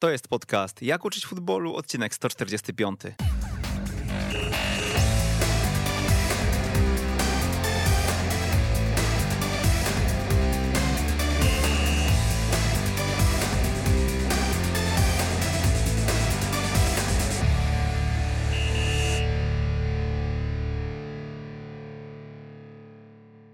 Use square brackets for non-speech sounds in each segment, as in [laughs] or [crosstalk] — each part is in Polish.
To jest podcast Jak uczyć futbolu, odcinek 145.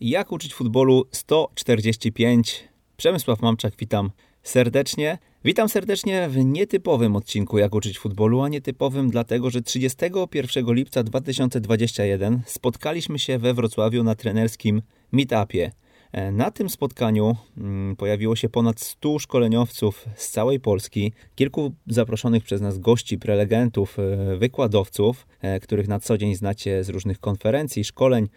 Jak uczyć futbolu 145. Przemysław Mamczak, witam serdecznie. Witam serdecznie w nietypowym odcinku Jak uczyć futbolu, a nietypowym dlatego, że 31 lipca 2021 spotkaliśmy się we Wrocławiu na trenerskim meetupie. E, na tym spotkaniu mm, pojawiło się ponad 100 szkoleniowców z całej Polski, kilku zaproszonych przez nas gości, prelegentów, e, wykładowców, e, których na co dzień znacie z różnych konferencji, szkoleń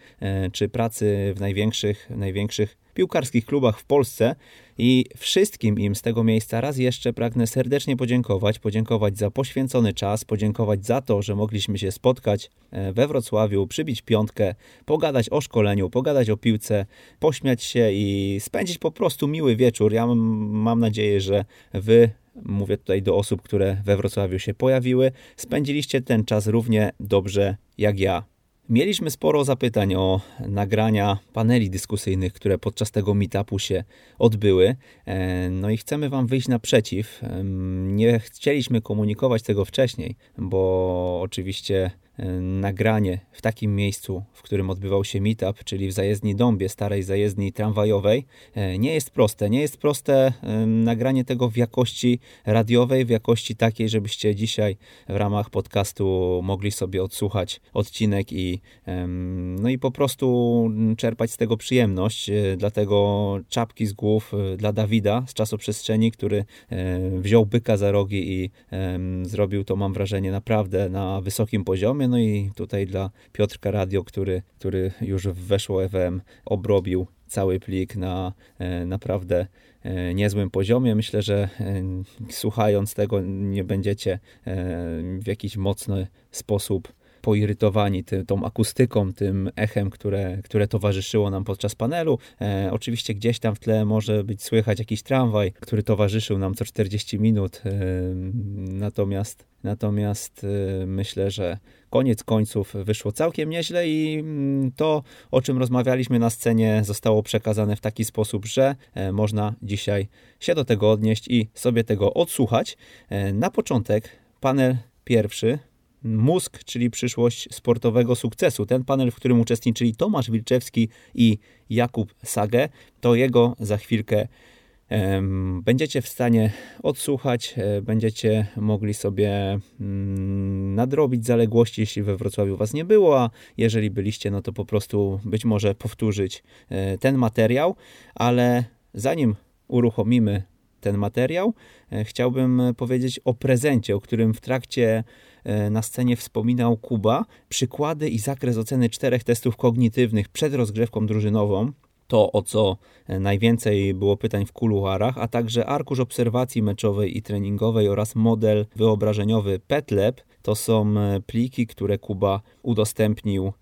czy pracy w największych, największych piłkarskich klubach w Polsce i wszystkim im z tego miejsca raz jeszcze pragnę serdecznie podziękować, podziękować za poświęcony czas, podziękować za to, że mogliśmy się spotkać e, we Wrocławiu, przybić piątkę, pogadać o szkoleniu, pogadać o piłce, pośmiać się i spędzić po prostu miły wieczór. Ja mam nadzieję, że wy mówię tutaj do osób, które we Wrocławiu się pojawiły, spędziliście ten czas równie dobrze jak ja. Mieliśmy sporo zapytań o nagrania paneli dyskusyjnych, które podczas tego meetupu się odbyły. E, no i chcemy Wam wyjść naprzeciw. Nie chcieliśmy komunikować tego wcześniej, bo oczywiście nagranie w takim miejscu, w którym odbywał się meetup, czyli w zajezdni Dąbie, starej zajezdni tramwajowej, e, nie jest proste. Nie jest proste nagranie tego w jakości radiowej, w jakości takiej, żebyście dzisiaj w ramach podcastu mogli sobie odsłuchać odcinek i, no i po prostu czerpać z tego przyjemność. E, dlatego czapki z głów dla Dawida z czasoprzestrzeni, który wziął byka za rogi i zrobił to, mam wrażenie, naprawdę na wysokim poziomie. No i tutaj dla Piotrka Radio, który, który już weszło EWM obrobił cały plik na e, naprawdę e, niezłym poziomie. Myślę, że e, słuchając tego nie będziecie w jakiś mocny sposób poirytowani ty, tą akustyką, tym echem, które, które towarzyszyło nam podczas panelu. E, oczywiście gdzieś tam w tle może być słychać jakiś tramwaj, który towarzyszył nam co 40 minut. E, natomiast natomiast e, myślę, że koniec końców wyszło całkiem nieźle i mm, to, o czym rozmawialiśmy na scenie, zostało przekazane w taki sposób, że e, można dzisiaj się do tego odnieść i sobie tego odsłuchać. E, na początek panel pierwszy Mózg, czyli przyszłość sportowego sukcesu. Ten panel, w którym uczestniczyli Tomasz Wilczewski i Jakub Sage, to jego za chwilkę będziecie w stanie odsłuchać, e, będziecie mogli sobie mm, nadrobić zaległości, jeśli we Wrocławiu Was nie było, a jeżeli byliście, no to po prostu być może powtórzyć e, ten materiał, ale zanim uruchomimy ten materiał, e, chciałbym powiedzieć o prezencie, o którym w trakcie na scenie wspominał Kuba, przykłady i zakres oceny czterech testów kognitywnych przed rozgrzewką drużynową, to, o co e, najwięcej było pytań w kuluarach, a także arkusz obserwacji meczowej i treningowej oraz model wyobrażeniowy PetLab. To są e, pliki, które Kuba udostępnił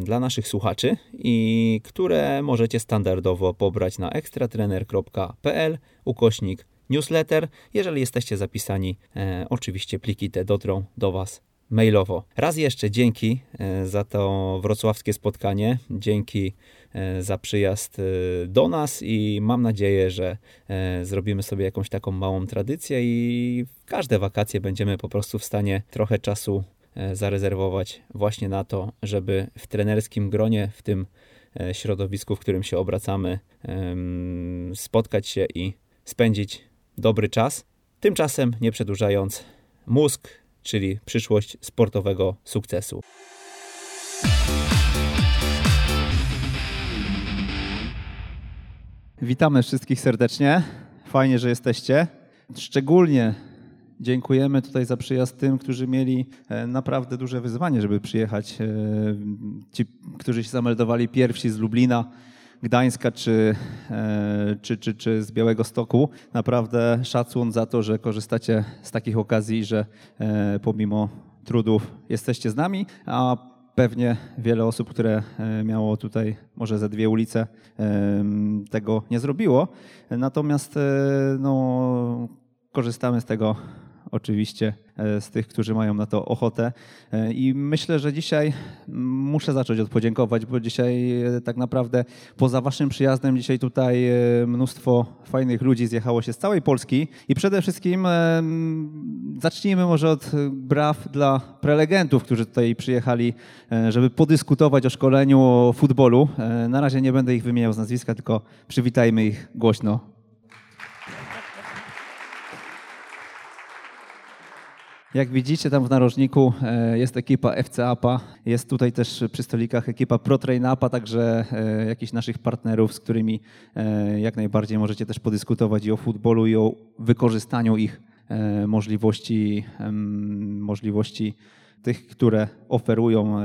dla naszych słuchaczy i które możecie standardowo pobrać na ekstratrener.pl ukośnik newsletter. Jeżeli jesteście zapisani, e, oczywiście pliki te dotrą do Was mailowo. Raz jeszcze dzięki e, za to wrocławskie spotkanie, dzięki e, za przyjazd e, do nas i mam nadzieję, że zrobimy sobie jakąś taką małą tradycję i w każde wakacje będziemy po prostu w stanie trochę czasu zarezerwować właśnie na to, żeby w trenerskim gronie, w tym środowisku, w którym się obracamy, spotkać się i spędzić dobry czas. Tymczasem, nie przedłużając, mózg, czyli przyszłość sportowego sukcesu. Witamy wszystkich serdecznie. Fajnie, że jesteście. Szczególnie dziękujemy tutaj za przyjazd tym, którzy mieli e, naprawdę duże wyzwanie, żeby przyjechać. E, ci, którzy się zameldowali pierwsi z Lublina Gdańska czy, e, czy, czy, czy z Białego Stoku. Naprawdę szacun za to, że korzystacie z takich okazji, że e, pomimo trudów jesteście z nami, a pewnie wiele osób, które e, miało tutaj może ze dwie ulice, tego nie zrobiło. Natomiast no, korzystamy z tego oczywiście e, z tych, którzy mają na to ochotę. E, I myślę, że dzisiaj muszę zacząć od podziękować, bo dzisiaj e, tak naprawdę poza waszym przyjazdem dzisiaj tutaj mnóstwo fajnych ludzi zjechało się z całej Polski i przede wszystkim zacznijmy może od braw dla prelegentów, którzy tutaj przyjechali, żeby podyskutować o szkoleniu o futbolu. Na razie nie będę ich wymieniał z nazwiska, tylko przywitajmy ich głośno. Jak widzicie, tam w narożniku e, jest ekipa FC APA, jest tutaj też przy stolikach ekipa ProTrain APA, także e, jakichś naszych partnerów, z którymi e, jak najbardziej możecie też podyskutować i o futbolu, i o wykorzystaniu ich możliwości, możliwości tych, które oferują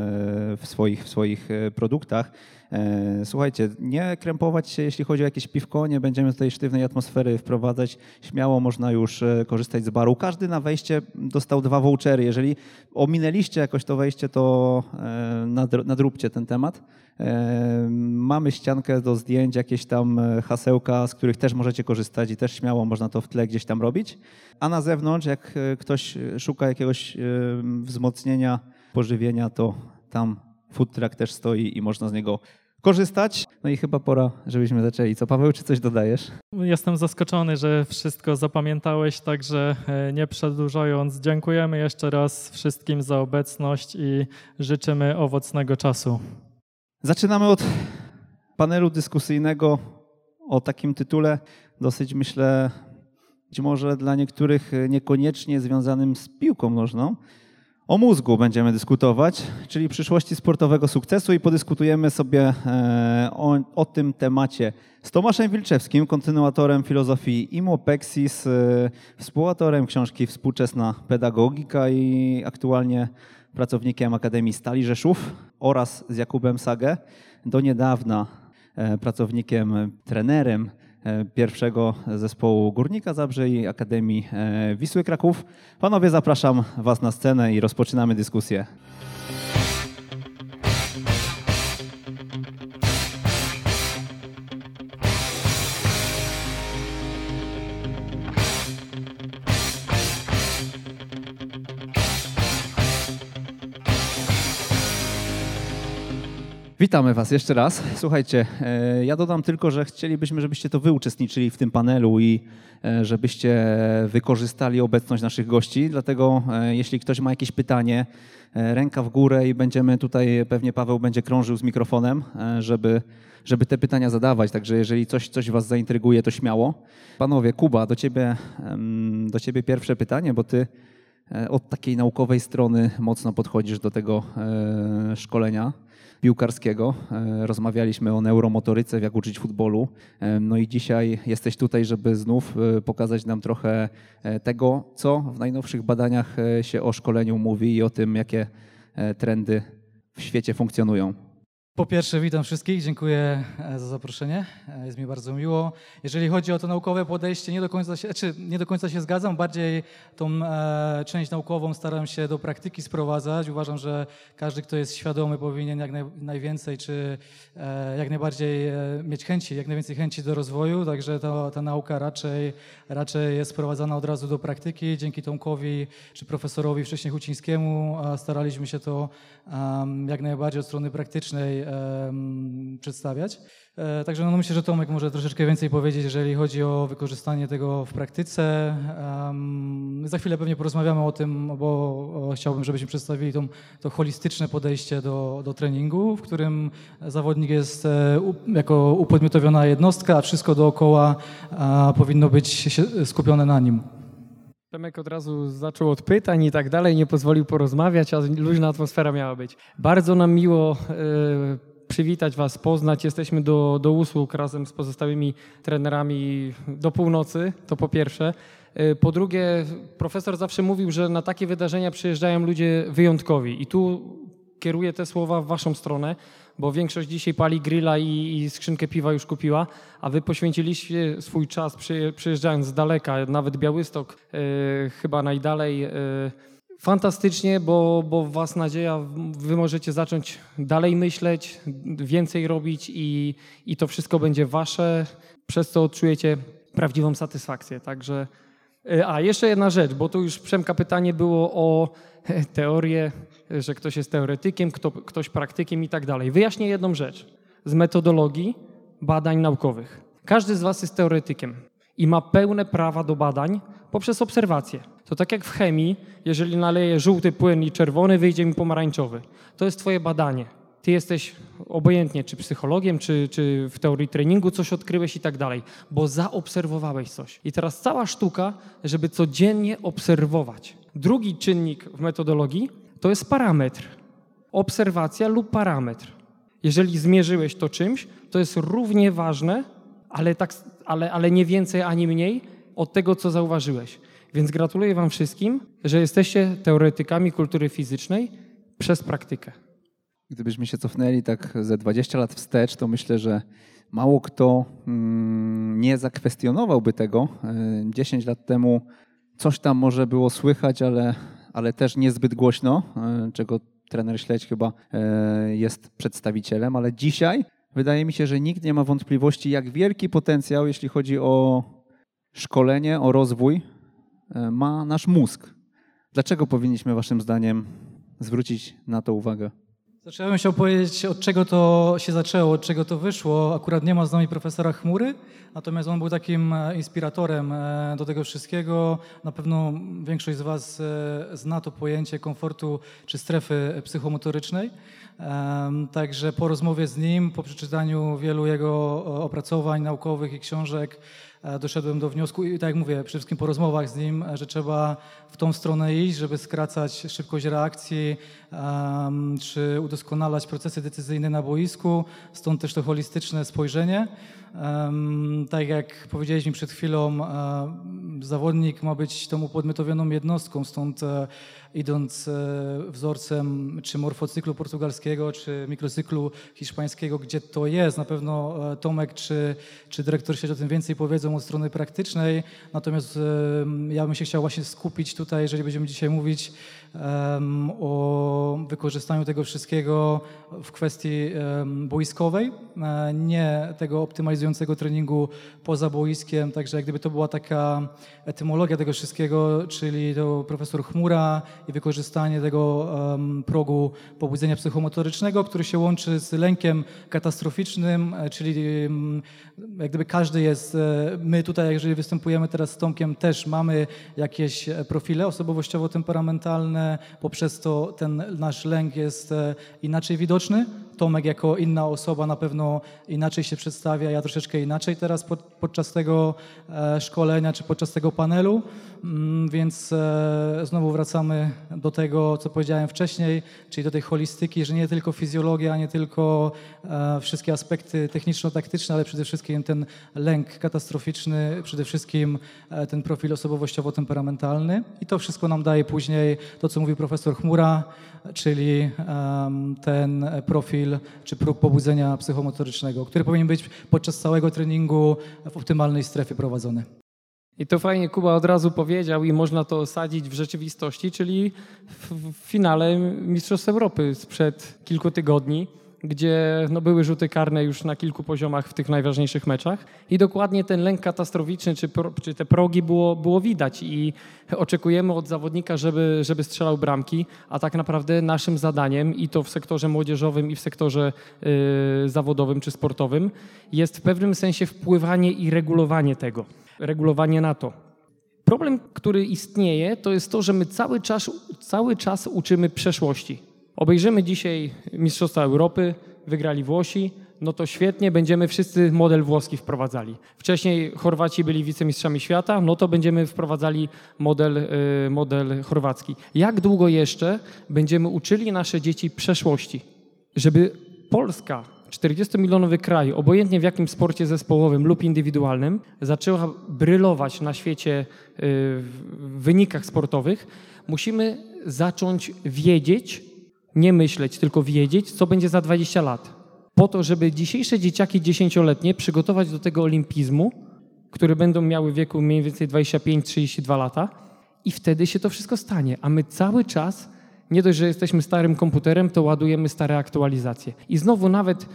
w swoich, w swoich produktach. E, słuchajcie, nie krępować się, jeśli chodzi o jakieś piwko, nie będziemy tutaj sztywnej atmosfery wprowadzać. Śmiało można już e, korzystać z baru. Każdy na wejście dostał dwa vouchery. Jeżeli ominęliście jakoś to wejście, to e, nadróbcie ten temat. Mamy ściankę do zdjęć, jakieś tam hasełka, z których też możecie korzystać i też śmiało można to w tle gdzieś tam robić. A na zewnątrz, jak ktoś szuka jakiegoś wzmocnienia, pożywienia, to tam food truck też stoi i można z niego korzystać. No i chyba pora, żebyśmy zaczęli. Co Paweł, czy coś dodajesz? Jestem zaskoczony, że wszystko zapamiętałeś, także e, nie przedłużając, dziękujemy jeszcze raz wszystkim za obecność i życzymy owocnego czasu. Zaczynamy od panelu dyskusyjnego o takim tytule, dosyć myślę, być może dla niektórych niekoniecznie związanym z piłką nożną, o mózgu będziemy dyskutować, czyli przyszłości sportowego sukcesu i podyskutujemy sobie e, o, o tym temacie. Z Tomaszem Wilczewskim, kontynuatorem filozofii Imopexis, e, współautorem książki Współczesna Pedagogika i aktualnie pracownikiem Akademii Stali Rzeszów oraz z Jakubem Sagę, do niedawna e, pracownikiem, trenerem pierwszego zespołu Górnika Zabrze i Akademii e, Wisły Kraków. Panowie, zapraszam Was na scenę i rozpoczynamy dyskusję. Witamy Was jeszcze raz. Słuchajcie, e, ja dodam tylko, że chcielibyśmy, żebyście to wy uczestniczyli w tym panelu i e, żebyście wykorzystali obecność naszych gości. Dlatego, e, jeśli ktoś ma jakieś pytanie, ręka w górę i będziemy tutaj, pewnie Paweł będzie krążył z mikrofonem, żeby, żeby te pytania zadawać. Także jeżeli coś, coś Was zaintryguje, to śmiało. Panowie, Kuba, do ciebie, do ciebie pierwsze pytanie, bo Ty od takiej naukowej strony mocno podchodzisz do tego szkolenia piłkarskiego. E, rozmawialiśmy o neuromotoryce, jak uczyć futbolu. E, no i dzisiaj jesteś tutaj, żeby znów e, pokazać nam trochę tego, co w najnowszych badaniach się o szkoleniu mówi i o tym, jakie trendy w świecie funkcjonują. Po pierwsze, witam wszystkich, dziękuję e, za zaproszenie, e, jest mi bardzo miło. Jeżeli chodzi o to naukowe podejście, nie do końca się, czy nie do końca się zgadzam, bardziej tą e, część naukową staram się do praktyki sprowadzać. Uważam, że każdy, kto jest świadomy, powinien jak naj, najwięcej, czy e, jak najbardziej e, mieć chęci, jak najwięcej chęci do rozwoju, także to, ta nauka raczej, raczej jest sprowadzana od razu do praktyki. Dzięki Tomkowi czy profesorowi wcześniej Hucińskiemu staraliśmy się to jak najbardziej od strony praktycznej przedstawiać. E, także no, myślę, że Tomek może troszeczkę więcej powiedzieć, jeżeli chodzi o wykorzystanie tego w praktyce. Za chwilę pewnie porozmawiamy o tym, bo chciałbym, żebyśmy przedstawili to, to holistyczne podejście do, do treningu, w którym zawodnik jest e, jako upodmiotowiona jednostka, a wszystko dookoła powinno być skupione na nim. Tomek od razu zaczął od pytań i tak dalej, nie pozwolił porozmawiać, a luźna atmosfera miała być. Bardzo nam miło y, przywitać Was, poznać. Jesteśmy do, do usług razem z pozostałymi trenerami do północy, to po pierwsze. Y, po drugie, profesor zawsze mówił, że na takie wydarzenia przyjeżdżają ludzie wyjątkowi i tu kieruję te słowa w Waszą stronę bo większość dzisiaj pali grilla i, i skrzynkę piwa już kupiła, a wy poświęciliście swój czas przy, przyjeżdżając z daleka, nawet Białystok e, chyba najdalej. E, fantastycznie, bo, bo was nadzieja, wy możecie zacząć dalej myśleć, więcej robić i, i to wszystko będzie wasze, przez co odczujecie prawdziwą satysfakcję. Także E, a, jeszcze jedna rzecz, bo tu już Przemka pytanie było o teorię, że ktoś jest teoretykiem, kto, ktoś praktykiem i tak dalej. Wyjaśnię jedną rzecz. Z metodologii badań naukowych. Każdy z was jest teoretykiem i ma pełne prawa do badań poprzez obserwacje. To tak jak w chemii, jeżeli naleję żółty płyn i czerwony, wyjdzie mi pomarańczowy. To jest twoje badanie. Ty jesteś obojętnie, czy psychologiem, czy, czy w teorii treningu coś odkryłeś i tak dalej, bo zaobserwowałeś coś. I teraz cała sztuka, żeby codziennie obserwować. Drugi czynnik w metodologii to jest parametr. Obserwacja lub parametr. Jeżeli zmierzyłeś to czymś, to jest równie ważne, ale, tak, ale, ale nie więcej ani mniej od tego, co zauważyłeś. Więc gratuluję Wam wszystkim, że jesteście teoretykami kultury fizycznej przez praktykę. Gdybyśmy się cofnęli tak ze 20 lat wstecz, to myślę, że mało kto mm, nie zakwestionowałby tego. 10 lat temu coś tam może było słychać, ale, ale też niezbyt głośno, e, czego trener Śledź chyba e, jest przedstawicielem, ale dzisiaj wydaje mi się, że nikt nie ma wątpliwości, jak wielki potencjał, jeśli chodzi o szkolenie, o rozwój, e, ma nasz mózg. Dlaczego powinniśmy Waszym zdaniem zwrócić na to uwagę? Zacząłem się opowiedzieć, od czego to się zaczęło, od czego to wyszło. Akurat nie ma z nami profesora Chmury, natomiast on był takim e, inspiratorem e, do tego wszystkiego. Na pewno większość z Was e, zna to pojęcie komfortu czy strefy psychomotorycznej. Także po rozmowie z nim, po przeczytaniu wielu jego opracowań naukowych i książek, doszedłem do wniosku, i tak jak mówię, przede wszystkim po rozmowach z nim, że trzeba w tą stronę iść, żeby skracać szybkość reakcji, czy udoskonalać procesy decyzyjne na boisku, stąd też to holistyczne spojrzenie. Tak jak powiedzieliśmy przed chwilą, um, zawodnik ma być tą upodmiotowioną jednostką, stąd um, idąc e, wzorcem czy morfocyklu portugalskiego, czy mikrocyklu hiszpańskiego, gdzie to jest. Na pewno e, Tomek czy, czy dyrektor sieć o tym więcej powiedzą od strony praktycznej. Natomiast ja bym się chciał właśnie skupić tutaj, jeżeli będziemy dzisiaj mówić o wykorzystaniu tego wszystkiego w kwestii boiskowej, e, nie tego optymalizującego treningu poza boiskiem, także jak gdyby to była taka etymologia tego wszystkiego, czyli to profesor Chmura i wykorzystanie tego progu pobudzenia psychomotorycznego, który się łączy z lękiem katastroficznym, e, czyli jak gdyby każdy jest, e, my tutaj, jeżeli występujemy teraz z Tomkiem, też mamy jakieś profile osobowościowo-temperamentalne, poprzez to ten nasz lęk jest e, inaczej widoczny. Tomek jako inna osoba na pewno inaczej się przedstawia, ja troszeczkę inaczej teraz pod, podczas tego e, szkolenia czy podczas tego panelu, mm, więc e, znowu wracamy do tego, co powiedziałem wcześniej, czyli do tej holistyki, że nie tylko fizjologia, nie tylko wszystkie aspekty techniczno-taktyczne, ale przede wszystkim ten lęk katastroficzny, przede wszystkim ten profil osobowościowo-temperamentalny. I to wszystko nam daje później to, co mówił profesor Chmura, czyli ten profil czy próg pobudzenia psychomotorycznego, który powinien być podczas całego treningu w optymalnej strefie prowadzony. I to fajnie Kuba od razu powiedział i można to osadzić w rzeczywistości, czyli w finale Mistrzostw Europy sprzed kilku tygodni gdzie no, były rzuty karne już na kilku poziomach w tych najważniejszych meczach. I dokładnie ten lęk katastroficzny, czy, pro, czy te progi było, było widać i oczekujemy od zawodnika, żeby, żeby strzelał bramki, a tak naprawdę naszym zadaniem i to w sektorze młodzieżowym i w sektorze y, zawodowym czy sportowym jest w pewnym sensie wpływanie i regulowanie tego, regulowanie na to. Problem, który istnieje, to jest to, że my cały czas, cały czas uczymy przeszłości obejrzymy dzisiaj Mistrzostwa Europy, wygrali Włosi, no to świetnie, będziemy wszyscy model włoski wprowadzali. Wcześniej Chorwaci byli wicemistrzami świata, no to będziemy wprowadzali model, y, model chorwacki. Jak długo jeszcze będziemy uczyli nasze dzieci przeszłości, żeby Polska, 40-milionowy kraj, obojętnie w jakim sporcie zespołowym lub indywidualnym, zaczęła brylować na świecie y, w wynikach sportowych, musimy zacząć wiedzieć, nie myśleć, tylko wiedzieć, co będzie za 20 lat. Po to, żeby dzisiejsze dzieciaki dziesięcioletnie przygotować do tego olimpizmu, które będą miały wieku mniej więcej 25-32 lata i wtedy się to wszystko stanie. A my cały czas, nie dość, że jesteśmy starym komputerem, to ładujemy stare aktualizacje. I znowu nawet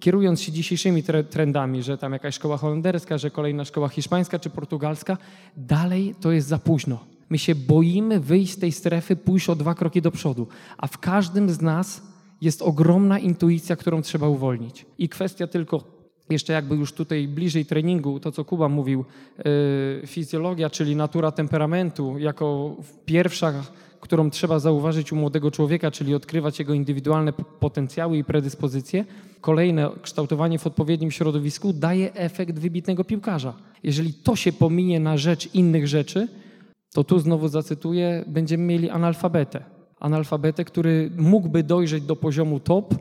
kierując się dzisiejszymi trendami, że tam jakaś szkoła holenderska, że kolejna szkoła hiszpańska czy portugalska, dalej to jest za późno. My się boimy wyjść z tej strefy, pójść o dwa kroki do przodu, a w każdym z nas jest ogromna intuicja, którą trzeba uwolnić. I kwestia tylko jeszcze jakby już tutaj bliżej treningu, to co Kuba mówił, yy, fizjologia, czyli natura temperamentu, jako pierwsza, którą trzeba zauważyć u młodego człowieka, czyli odkrywać jego indywidualne potencjały i predyspozycje. Kolejne, kształtowanie w odpowiednim środowisku daje efekt wybitnego piłkarza. Jeżeli to się pominie na rzecz innych rzeczy, to tu znowu zacytuję, będziemy mieli analfabetę. Analfabetę, który mógłby dojrzeć do poziomu top,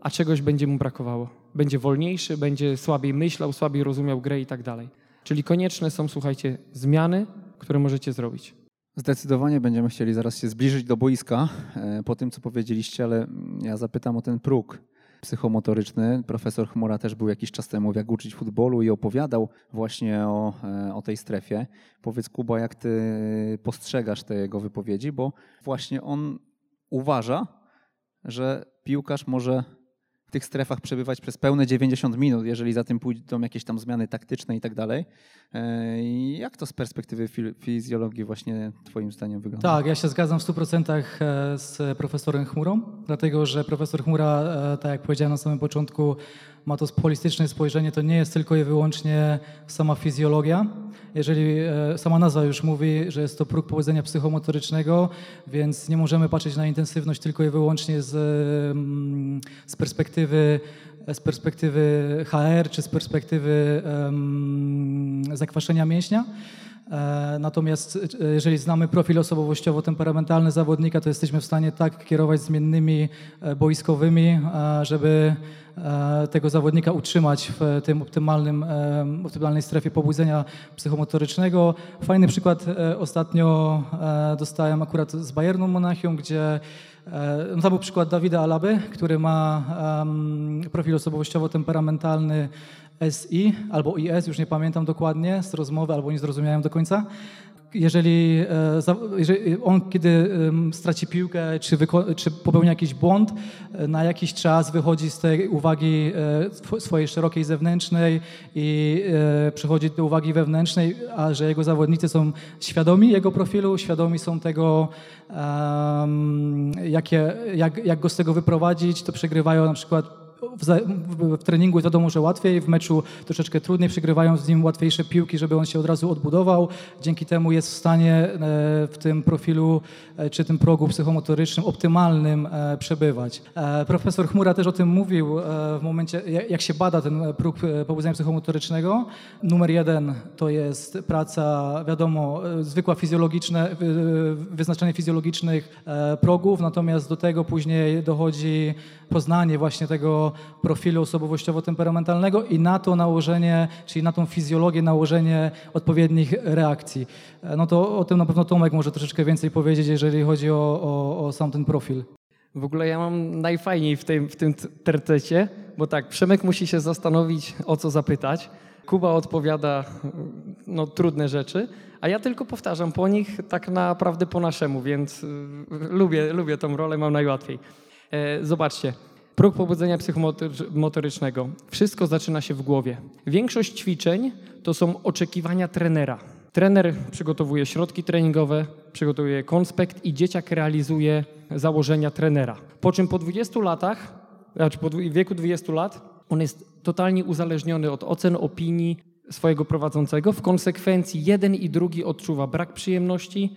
a czegoś będzie mu brakowało. Będzie wolniejszy, będzie słabiej myślał, słabiej rozumiał grę i tak dalej. Czyli konieczne są, słuchajcie, zmiany, które możecie zrobić. Zdecydowanie będziemy chcieli zaraz się zbliżyć do boiska e, po tym, co powiedzieliście, ale ja zapytam o ten próg psychomotoryczny. Profesor Chmura też był jakiś czas temu Jak uczyć futbolu i opowiadał właśnie o, e, o tej strefie. Powiedz Kuba, jak ty postrzegasz te jego wypowiedzi, bo właśnie on uważa, że piłkarz może w tych strefach przebywać przez pełne 90 minut, jeżeli za tym pójdą jakieś tam zmiany taktyczne i tak dalej. E, jak to z perspektywy fizjologii właśnie twoim zdaniem wygląda? Tak, ja się zgadzam w 100% e, z profesorem Chmurą, dlatego że profesor Chmura, e, tak jak powiedziałem na samym początku, ma to holistyczne spojrzenie, to nie jest tylko i wyłącznie sama fizjologia. Jeżeli sama nazwa już mówi, że jest to próg powodzenia psychomotorycznego, więc nie możemy patrzeć na intensywność tylko i wyłącznie z, mm, z perspektywy z perspektywy HR czy z perspektywy um, zakwaszenia mięśnia. E, natomiast e, jeżeli znamy profil osobowościowo-temperamentalny zawodnika, to jesteśmy w stanie tak kierować zmiennymi e, boiskowymi, żeby tego zawodnika utrzymać w tym optymalnym, optymalnej strefie pobudzenia psychomotorycznego. Fajny przykład ostatnio dostałem akurat z Bayernu Monachium, gdzie no to był przykład Dawida Alaby, który ma profil osobowościowo-temperamentalny SI albo IS, już nie pamiętam dokładnie z rozmowy, albo nie zrozumiałem do końca. Jeżeli, e, jeżeli on, kiedy straci piłkę, czy, czy popełnia jakiś błąd, e, na jakiś czas wychodzi z tej uwagi e, swojej szerokiej zewnętrznej i przechodzi do uwagi wewnętrznej, a że jego zawodnicy są świadomi jego profilu, świadomi są tego, jakie, jak, jak go z tego wyprowadzić, to przegrywają na przykład w, treningu wiadomo, że łatwiej, w meczu troszeczkę trudniej, przegrywają z nim łatwiejsze piłki, żeby on się od razu odbudował. Dzięki temu jest w stanie e, w tym profilu e, czy tym progu psychomotorycznym optymalnym e, przebywać. Profesor Chmura też o tym mówił w momencie, jak się bada ten próg pobudzenia psychomotorycznego. Numer jeden to jest praca, wiadomo, zwykła fizjologiczne, wyznaczenie fizjologicznych progów, natomiast do tego później dochodzi poznanie właśnie tego profilu osobowościowo-temperamentalnego i na to nałożenie, czyli na tą fizjologię nałożenie odpowiednich reakcji. E, no to o tym na pewno Tomek może troszeczkę więcej powiedzieć, jeżeli chodzi o, o, o sam ten profil. W ogóle ja mam najfajniej w tym, w tym tercecie, bo tak, Przemek musi się zastanowić, o co zapytać. Kuba odpowiada no, trudne rzeczy, a ja tylko powtarzam po nich tak naprawdę po naszemu, więc y, lubię, lubię tą rolę, mam najłatwiej. E, zobaczcie, próg pobudzenia psychomotorycznego. Wszystko zaczyna się w głowie. Większość ćwiczeń to są oczekiwania trenera. Trener przygotowuje środki treningowe, przygotowuje konspekt i dzieciak realizuje założenia trenera. Po czym po 20 latach, znaczy po wieku 20 lat, on jest totalnie uzależniony od ocen, opinii swojego prowadzącego. W konsekwencji jeden i drugi odczuwa brak przyjemności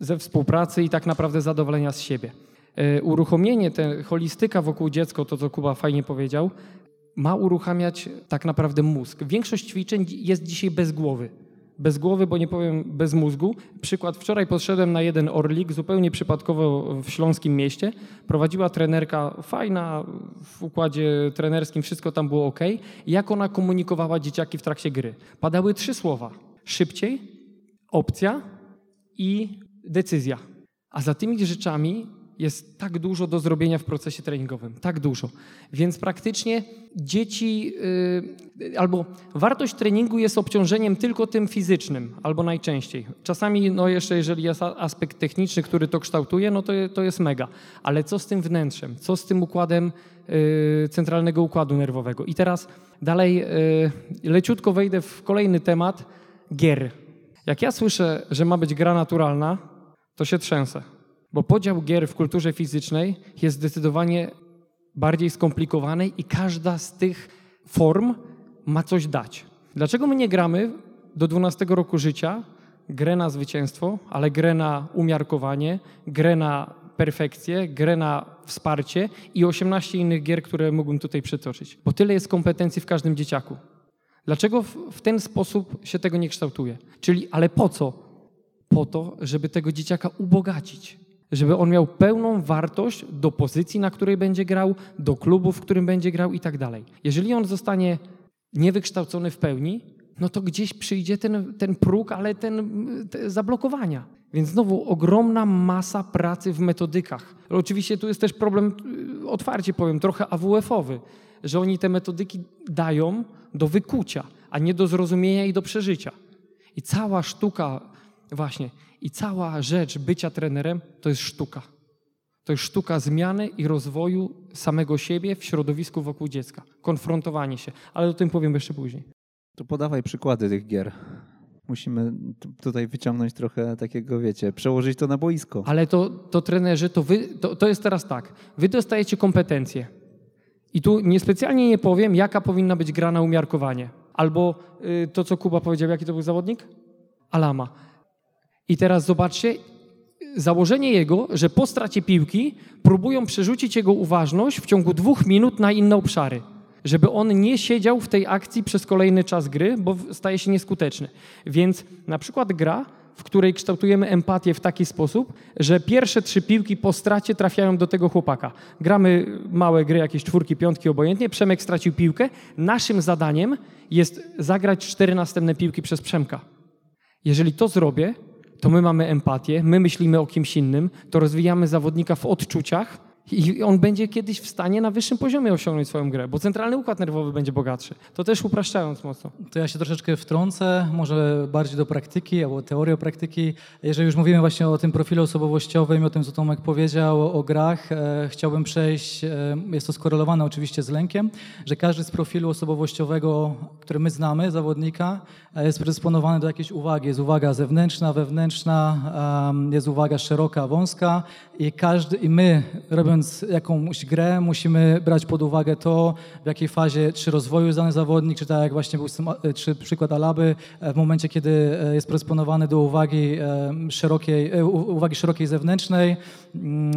ze współpracy i tak naprawdę zadowolenia z siebie. E, uruchomienie, te holistyka wokół dziecka, to co Kuba fajnie powiedział, ma uruchamiać tak naprawdę mózg. Większość ćwiczeń jest dzisiaj bez głowy. Bez głowy, bo nie powiem bez mózgu. Przykład, wczoraj podszedłem na jeden orlik, zupełnie przypadkowo w śląskim mieście. Prowadziła trenerka, fajna, w układzie trenerskim wszystko tam było ok. Jak ona komunikowała dzieciaki w trakcie gry? Padały trzy słowa. Szybciej, opcja i decyzja. A za tymi rzeczami jest tak dużo do zrobienia w procesie treningowym, tak dużo. Więc praktycznie dzieci, yy, albo wartość treningu jest obciążeniem tylko tym fizycznym, albo najczęściej. Czasami, no jeszcze jeżeli jest aspekt techniczny, który to kształtuje, no to, to jest mega. Ale co z tym wnętrzem? Co z tym układem yy, centralnego układu nerwowego? I teraz dalej yy, leciutko wejdę w kolejny temat, gier. Jak ja słyszę, że ma być gra naturalna, to się trzęsę. Bo podział gier w kulturze fizycznej jest zdecydowanie bardziej skomplikowany i każda z tych form ma coś dać. Dlaczego my nie gramy do 12 roku życia grę na zwycięstwo, ale grę na umiarkowanie, grę na perfekcję, grę na wsparcie i 18 innych gier, które mógłbym tutaj przytoczyć? Bo tyle jest kompetencji w każdym dzieciaku. Dlaczego w ten sposób się tego nie kształtuje? Czyli, ale po co? Po to, żeby tego dzieciaka ubogacić żeby on miał pełną wartość do pozycji, na której będzie grał, do klubu, w którym będzie grał i tak dalej. Jeżeli on zostanie niewykształcony w pełni, no to gdzieś przyjdzie ten, ten próg, ale ten zablokowania. Więc znowu ogromna masa pracy w metodykach. Oczywiście tu jest też problem, y, otwarcie powiem, trochę AWF-owy, że oni te metodyki dają do wykucia, a nie do zrozumienia i do przeżycia. I cała sztuka właśnie i cała rzecz bycia trenerem to jest sztuka. To jest sztuka zmiany i rozwoju samego siebie w środowisku wokół dziecka. Konfrontowanie się. Ale o tym powiem jeszcze później. To podawaj przykłady tych gier. Musimy tutaj wyciągnąć trochę takiego, wiecie, przełożyć to na boisko. Ale to, to trenerzy, to, wy, to, to jest teraz tak. Wy dostajecie kompetencje. I tu niespecjalnie nie powiem, jaka powinna być gra na umiarkowanie. Albo y, to, co Kuba powiedział, jaki to był zawodnik? Alama i teraz zobaczcie, założenie jego, że po stracie piłki próbują przerzucić jego uważność w ciągu dwóch minut na inne obszary. Żeby on nie siedział w tej akcji przez kolejny czas gry, bo staje się nieskuteczny. Więc na przykład gra, w której kształtujemy empatię w taki sposób, że pierwsze trzy piłki po stracie trafiają do tego chłopaka. Gramy małe gry, jakieś czwórki, piątki obojętnie. Przemek stracił piłkę. Naszym zadaniem jest zagrać cztery następne piłki przez Przemka. Jeżeli to zrobię, to my mamy empatię, my myślimy o kimś innym, to rozwijamy zawodnika w odczuciach i on będzie kiedyś w stanie na wyższym poziomie osiągnąć swoją grę, bo centralny układ nerwowy będzie bogatszy. To też upraszczając mocno. To ja się troszeczkę wtrącę, może bardziej do praktyki albo teorii o praktyki. Jeżeli już mówimy właśnie o tym profilu osobowościowym o tym, co Tomek powiedział o grach, e, chciałbym przejść, e, jest to skorelowane oczywiście z lękiem, że każdy z profilu osobowościowego, który my znamy, zawodnika, e, jest predysponowany do jakiejś uwagi. Jest uwaga zewnętrzna, wewnętrzna, e, jest uwaga szeroka, wąska i każdy, i my robiąc jakąś grę, musimy brać pod uwagę to, w jakiej fazie, czy rozwoju jest dany zawodnik, czy tak jak właśnie był czy przykład Alaby, e, w momencie, kiedy e, jest predysponowany do uwagi e, szerokiej, uwagi szerokiej zewnętrznej,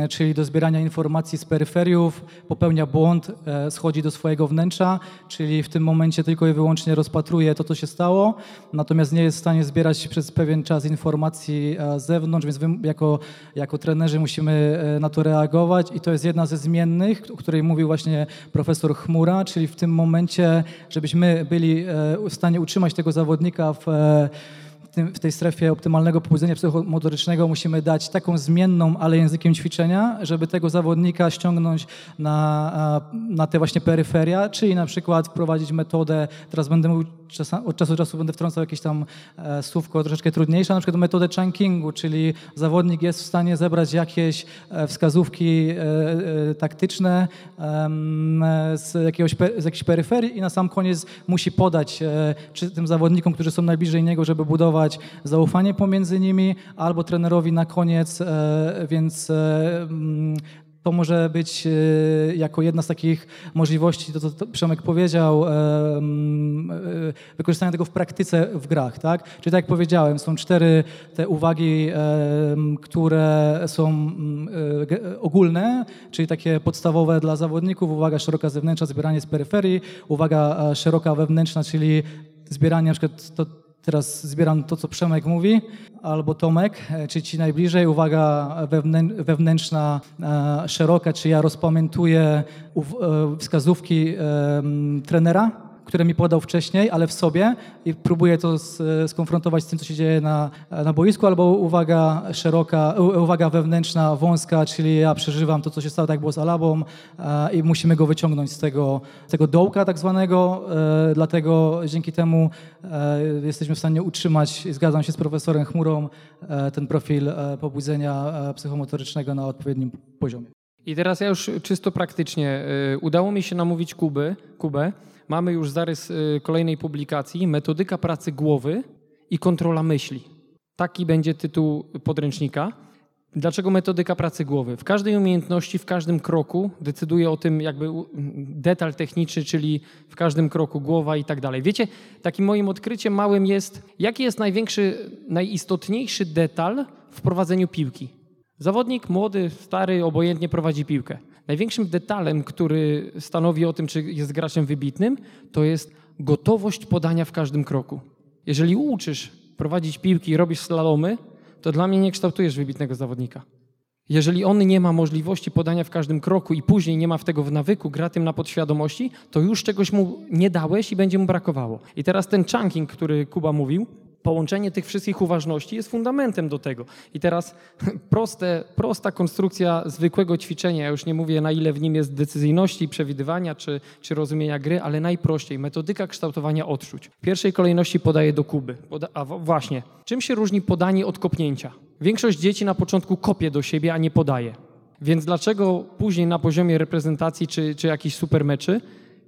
czyli do zbierania informacji z peryferiów, popełnia błąd, schodzi do swojego wnętrza, czyli w tym momencie tylko i wyłącznie rozpatruje to, co się stało, natomiast nie jest w stanie zbierać przez pewien czas informacji z zewnątrz, więc jako, jako trenerzy musimy na to reagować i to jest jedna ze zmiennych, o której mówił właśnie profesor Chmura, czyli w tym momencie, żebyśmy byli e, w stanie utrzymać tego zawodnika w e, tym, w tej strefie optymalnego pobudzenia psychomotorycznego musimy dać taką zmienną, ale językiem ćwiczenia, żeby tego zawodnika ściągnąć na, na te właśnie peryferia, czyli na przykład wprowadzić metodę, teraz będę mówił, od czasu do czasu będę wtrącał jakieś tam e, słówko troszeczkę trudniejsze, na przykład metodę chunkingu, czyli zawodnik jest w stanie zebrać jakieś e, wskazówki e, taktyczne z, jakiegoś, z jakiejś peryferii i na sam koniec musi podać czy tym zawodnikom, którzy są najbliżej niego, żeby budować zaufanie pomiędzy nimi, albo trenerowi na koniec, więc to może być e, jako jedna z takich możliwości, to co Przemek powiedział, mm, wykorzystania tego w praktyce w grach. Tak? Czyli tak jak powiedziałem, są cztery te uwagi, które są ogólne, czyli takie podstawowe dla zawodników, uwaga szeroka zewnętrzna, zbieranie z peryferii, uwaga szeroka wewnętrzna, czyli zbieranie na przykład to, Teraz zbieram to, co Przemek mówi, albo Tomek, e, czy ci najbliżej. Uwaga wewnętrzna, e, szeroka, czy ja rozpamiętuję e, wskazówki trenera, które mi podał wcześniej, ale w sobie i próbuję to skonfrontować z tym, co się dzieje na, na boisku, albo uwaga szeroka, uwaga wewnętrzna, wąska, czyli ja przeżywam to, co się stało, tak było z Alabą i musimy go wyciągnąć z tego, tego dołka tak zwanego, e, dlatego dzięki temu e, jesteśmy w stanie utrzymać, zgadzam się z profesorem Chmurą, e, ten profil pobudzenia psychomotorycznego na odpowiednim poziomie. I teraz ja już czysto praktycznie. Udało mi się namówić Kuby, Kubę. Mamy już zarys kolejnej publikacji. Metodyka pracy głowy i kontrola myśli. Taki będzie tytuł podręcznika. Dlaczego metodyka pracy głowy? W każdej umiejętności, w każdym kroku decyduje o tym jakby detal techniczny, czyli w każdym kroku głowa i tak dalej. Wiecie, takim moim odkryciem małym jest, jaki jest największy, najistotniejszy detal w prowadzeniu piłki. Zawodnik młody, stary, obojętnie prowadzi piłkę. Największym detalem, który stanowi o tym, czy jest graczem wybitnym, to jest gotowość podania w każdym kroku. Jeżeli uczysz prowadzić piłki i robisz slalomy, to dla mnie nie kształtujesz wybitnego zawodnika. Jeżeli on nie ma możliwości podania w każdym kroku i później nie ma w tego w nawyku, gra tym na podświadomości, to już czegoś mu nie dałeś i będzie mu brakowało. I teraz ten chunking, który Kuba mówił, Połączenie tych wszystkich uważności jest fundamentem do tego. I teraz [laughs] proste, prosta konstrukcja zwykłego ćwiczenia, ja już nie mówię na ile w nim jest decyzyjności, przewidywania czy, czy rozumienia gry, ale najprościej, metodyka kształtowania odczuć. W pierwszej kolejności podaję do kuby. Poda a właśnie, czym się różni podanie od kopnięcia? Większość dzieci na początku kopie do siebie, a nie podaje. Więc dlaczego później na poziomie reprezentacji czy, czy jakichś supermeczy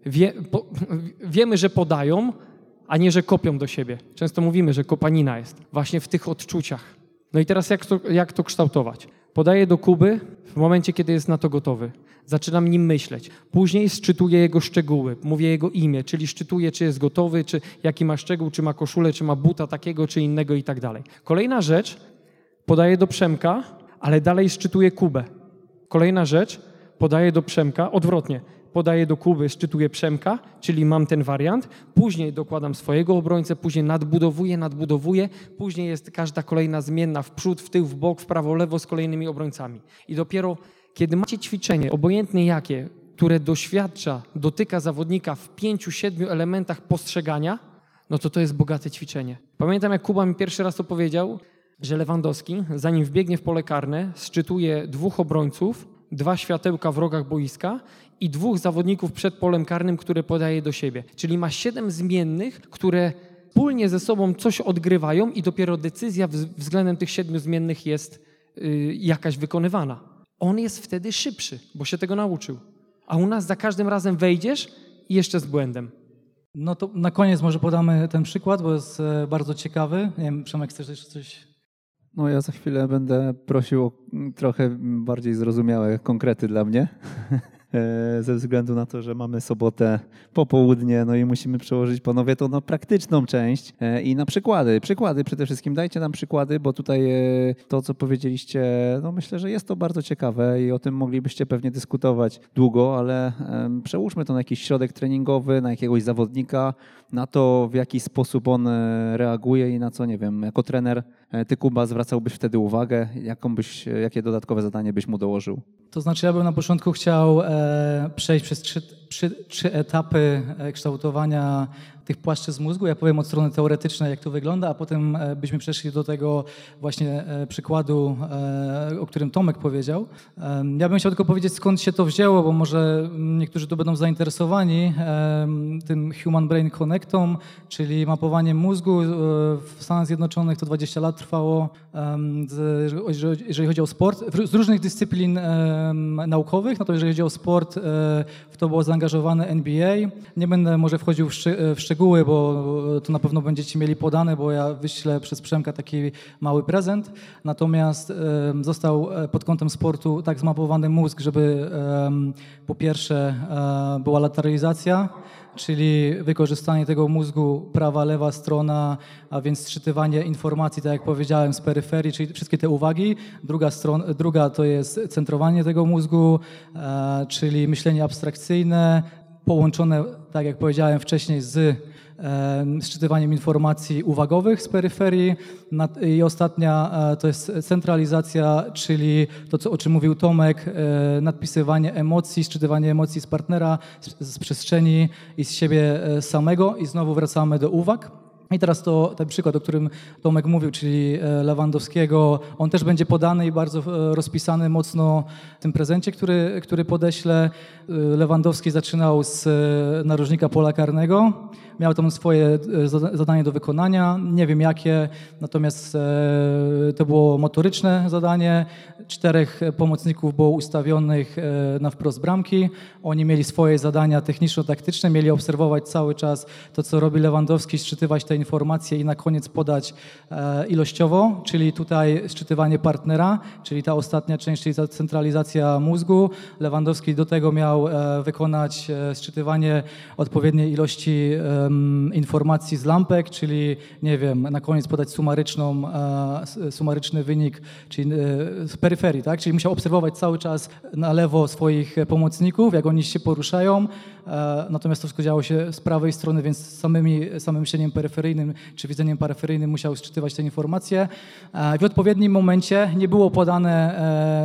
wie, [laughs] wiemy, że podają, a nie, że kopią do siebie. Często mówimy, że kopanina jest właśnie w tych odczuciach. No i teraz jak to, jak to kształtować? Podaję do Kuby w momencie, kiedy jest na to gotowy. Zaczynam nim myśleć. Później szczytuję jego szczegóły, mówię jego imię, czyli szczytuję, czy jest gotowy, czy jaki ma szczegół, czy ma koszulę, czy ma buta takiego, czy innego i tak dalej. Kolejna rzecz, podaję do Przemka, ale dalej szczytuję Kubę. Kolejna rzecz, podaję do Przemka, odwrotnie podaję do Kuby, szczytuję Przemka, czyli mam ten wariant, później dokładam swojego obrońcę, później nadbudowuję, nadbudowuję, później jest każda kolejna zmienna w przód, w tył, w bok, w prawo, lewo z kolejnymi obrońcami. I dopiero kiedy macie ćwiczenie, obojętnie jakie, które doświadcza, dotyka zawodnika w pięciu, siedmiu elementach postrzegania, no to to jest bogate ćwiczenie. Pamiętam, jak Kuba mi pierwszy raz to powiedział, że Lewandowski, zanim wbiegnie w pole karne, szczytuje dwóch obrońców, dwa światełka w rogach boiska i dwóch zawodników przed polem karnym, które podaje do siebie. Czyli ma siedem zmiennych, które wspólnie ze sobą coś odgrywają i dopiero decyzja względem tych siedmiu zmiennych jest yy, jakaś wykonywana. On jest wtedy szybszy, bo się tego nauczył. A u nas za każdym razem wejdziesz i jeszcze z błędem. No to na koniec może podamy ten przykład, bo jest e, bardzo ciekawy. Nie wiem, Przemek, chcesz jeszcze coś no ja za chwilę będę prosił o trochę bardziej zrozumiałe konkrety dla mnie. [laughs] E, ze względu na to, że mamy sobotę popołudnie, no i musimy przełożyć panowie to na praktyczną część e, i na przykłady. Przykłady przede wszystkim, dajcie nam przykłady, bo tutaj e, to, co powiedzieliście, no myślę, że jest to bardzo ciekawe i o tym moglibyście pewnie dyskutować długo, ale przełóżmy to na jakiś środek treningowy, na jakiegoś zawodnika, na to, w jaki sposób on reaguje i na co, nie wiem, jako trener ty, Kuba, zwracałbyś wtedy uwagę, jaką byś, jakie dodatkowe zadanie byś mu dołożył? To znaczy, ja bym na początku chciał e, przejść przez trzy, trzy, trzy etapy e, kształtowania tych płaszczyzn mózgu. Ja powiem od strony teoretycznej, jak to wygląda, a potem e, byśmy przeszli do tego właśnie e, przykładu, o którym Tomek powiedział. Ja bym chciał tylko powiedzieć, skąd się to wzięło, bo może niektórzy tu będą zainteresowani tym Human Brain Connectom, czyli mapowaniem mózgu. W Stanach Zjednoczonych to 20 lat trwało, jeżeli chodzi o sport, z różnych dyscyplin naukowych, no to jeżeli chodzi o sport, w to było zaangażowane NBA. Nie będę może wchodził w szczegóły, szczegóły, bo to na pewno będziecie mieli podane, bo ja wyślę przez Przemka taki mały prezent. Natomiast został e, pod kątem sportu tak zmapowany mózg, żeby po pierwsze e, była lateralizacja, czyli wykorzystanie tego mózgu prawa, lewa strona, a więc sczytywanie informacji, tak jak powiedziałem, z peryferii, czyli wszystkie te uwagi. Druga, strona, druga to jest centrowanie tego mózgu, e, czyli myślenie abstrakcyjne, połączone, tak jak powiedziałem wcześniej, z szczytywaniem informacji uwagowych z peryferii. I ostatnia to jest centralizacja, czyli to, co, o czym mówił Tomek, nadpisywanie emocji, szczytywanie emocji z partnera, z, z przestrzeni i z siebie samego. I znowu wracamy do uwag. I teraz to ten przykład, o którym Tomek mówił, czyli e, Lewandowskiego, on też będzie podany i bardzo e, rozpisany mocno w tym prezencie, który, który podeślę. E, Lewandowski zaczynał z narożnika pola karnego, miał tam swoje zadanie do wykonania, nie wiem jakie, natomiast to było motoryczne zadanie. Czterech pomocników było ustawionych na wprost bramki. Oni mieli swoje zadania techniczno-taktyczne, mieli obserwować cały czas to, co robi Lewandowski, szczytywać te informacje i na koniec podać e, ilościowo, czyli tutaj szczytywanie partnera, czyli ta ostatnia część, czyli centralizacja mózgu. Lewandowski do tego miał e, wykonać e, szczytywanie odpowiedniej ilości informacji z lampek, czyli nie wiem, na koniec podać sumaryczną, sumaryczny wynik, czyli peryferii, tak? Czyli musiał obserwować cały czas na lewo swoich pomocników, jak oni się poruszają, natomiast to wszystko działo się z prawej strony, więc samymi, samym myśleniem peryferyjnym czy widzeniem peryferyjnym musiał sczytywać te informacje. E, w odpowiednim momencie nie było podane,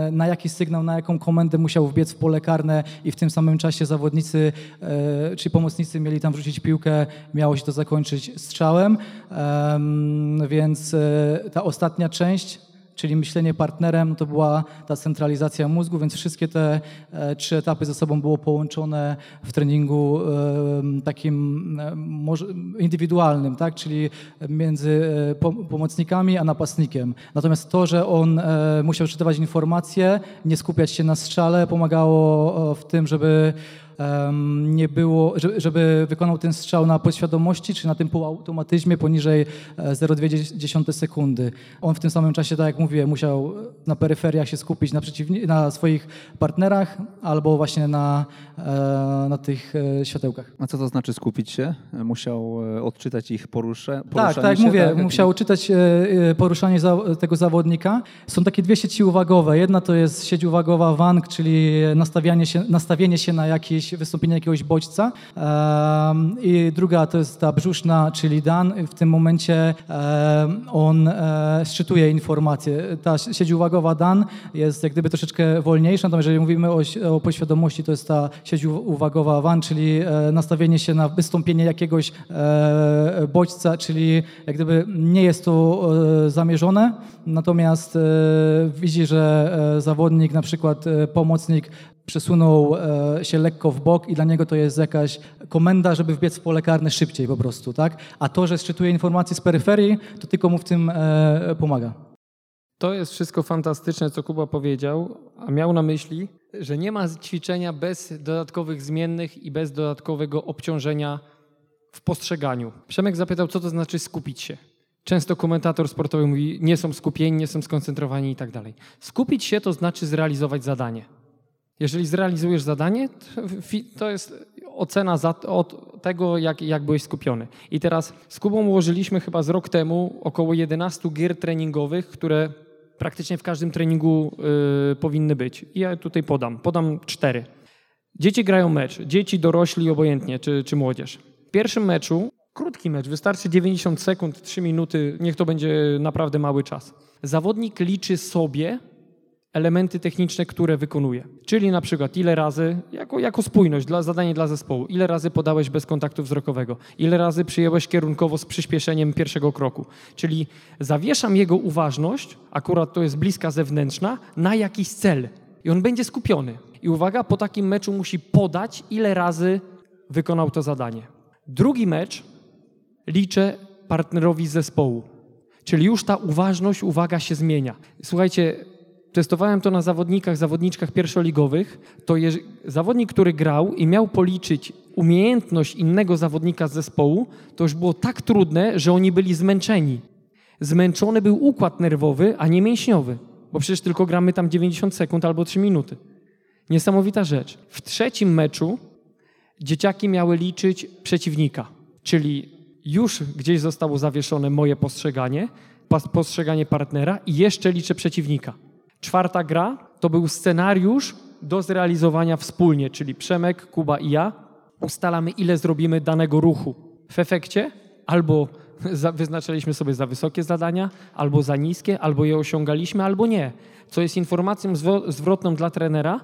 e, na jaki sygnał, na jaką komendę musiał wbiec w pole karne i w tym samym czasie zawodnicy e, czy pomocnicy mieli tam wrzucić piłkę, miało się to zakończyć strzałem. Więc ta ostatnia część czyli myślenie partnerem, to była ta centralizacja mózgu, więc wszystkie te e, trzy etapy ze sobą było połączone w treningu e, takim e, indywidualnym, tak? czyli między pomocnikami a napastnikiem. Natomiast to, że on musiał czytywać informacje, nie skupiać się na strzale, pomagało w tym, żeby nie było, żeby wykonał ten strzał na podświadomości, czy na tym półautomatyzmie poniżej 0,2 sekundy. On w tym samym czasie, tak jak mówiłem, musiał na peryferiach się skupić na, przeciwni- na swoich partnerach albo właśnie na, e, na tych e, światełkach. A co to znaczy skupić się? Musiał e, odczytać ich porusze, Tak, tak jak mówię, tak? musiał czytać poruszanie tego zawodnika. Są takie dwie sieci uwagowe. Jedna to jest sieć uwagowa WANG, czyli nastawianie się, nastawienie się na jakiś wystąpienie jakiegoś bodźca. I druga to jest ta brzuszna, czyli Dan. W tym momencie on e, szczytuje informacje. Ta sieć uwagowa Dan jest jak gdyby troszeczkę wolniejsza, natomiast jeżeli mówimy o, o poświadomości, to jest ta sieć uwagowa WAN, czyli e, nastawienie się na wystąpienie jakiegoś e, bodźca, czyli jak gdyby nie jest to zamierzone, natomiast widzi, że zawodnik, na przykład pomocnik przesunął e, się lekko w bok i dla niego to jest jakaś komenda, żeby wbiec w pole karne szybciej po prostu, tak? A to, że szczytuje informacje z peryferii, to tylko mu w tym e, pomaga. To jest wszystko fantastyczne, co Kuba powiedział, a miał na myśli, że nie ma ćwiczenia bez dodatkowych zmiennych i bez dodatkowego obciążenia w postrzeganiu. Przemek zapytał, co to znaczy skupić się. Często komentator sportowy mówi, nie są skupieni, nie są skoncentrowani i tak dalej. Skupić się to znaczy zrealizować zadanie. Jeżeli zrealizujesz zadanie, to jest ocena za, od tego, jak, jak byłeś skupiony. I teraz z Kubą ułożyliśmy chyba z rok temu około 11 gier treningowych, które praktycznie w każdym treningu y, powinny być. I ja tutaj podam. Podam cztery. Dzieci grają mecz. Dzieci, dorośli, obojętnie, czy, czy młodzież. W pierwszym meczu, krótki mecz, wystarczy 90 sekund, 3 minuty, niech to będzie naprawdę mały czas. Zawodnik liczy sobie elementy techniczne, które wykonuje. Czyli na przykład ile razy, jako, jako spójność, dla, zadanie dla zespołu, ile razy podałeś bez kontaktu wzrokowego, ile razy przyjęłeś kierunkowo z przyspieszeniem pierwszego kroku. Czyli zawieszam jego uważność, akurat to jest bliska zewnętrzna, na jakiś cel. I on będzie skupiony. I uwaga, po takim meczu musi podać, ile razy wykonał to zadanie. Drugi mecz liczę partnerowi zespołu. Czyli już ta uważność, uwaga się zmienia. Słuchajcie, testowałem to na zawodnikach, zawodniczkach pierwszoligowych, to je, zawodnik, który grał i miał policzyć umiejętność innego zawodnika z zespołu, to już było tak trudne, że oni byli zmęczeni. Zmęczony był układ nerwowy, a nie mięśniowy, bo przecież tylko gramy tam 90 sekund albo 3 minuty. Niesamowita rzecz. W trzecim meczu dzieciaki miały liczyć przeciwnika, czyli już gdzieś zostało zawieszone moje postrzeganie, postrzeganie partnera i jeszcze liczę przeciwnika. Czwarta gra to był scenariusz do zrealizowania wspólnie, czyli Przemek, Kuba i ja ustalamy, ile zrobimy danego ruchu. W efekcie albo [laughs] wyznaczyliśmy sobie za wysokie zadania, albo za niskie, albo je osiągaliśmy, albo nie. Co jest informacją zwrotną dla trenera,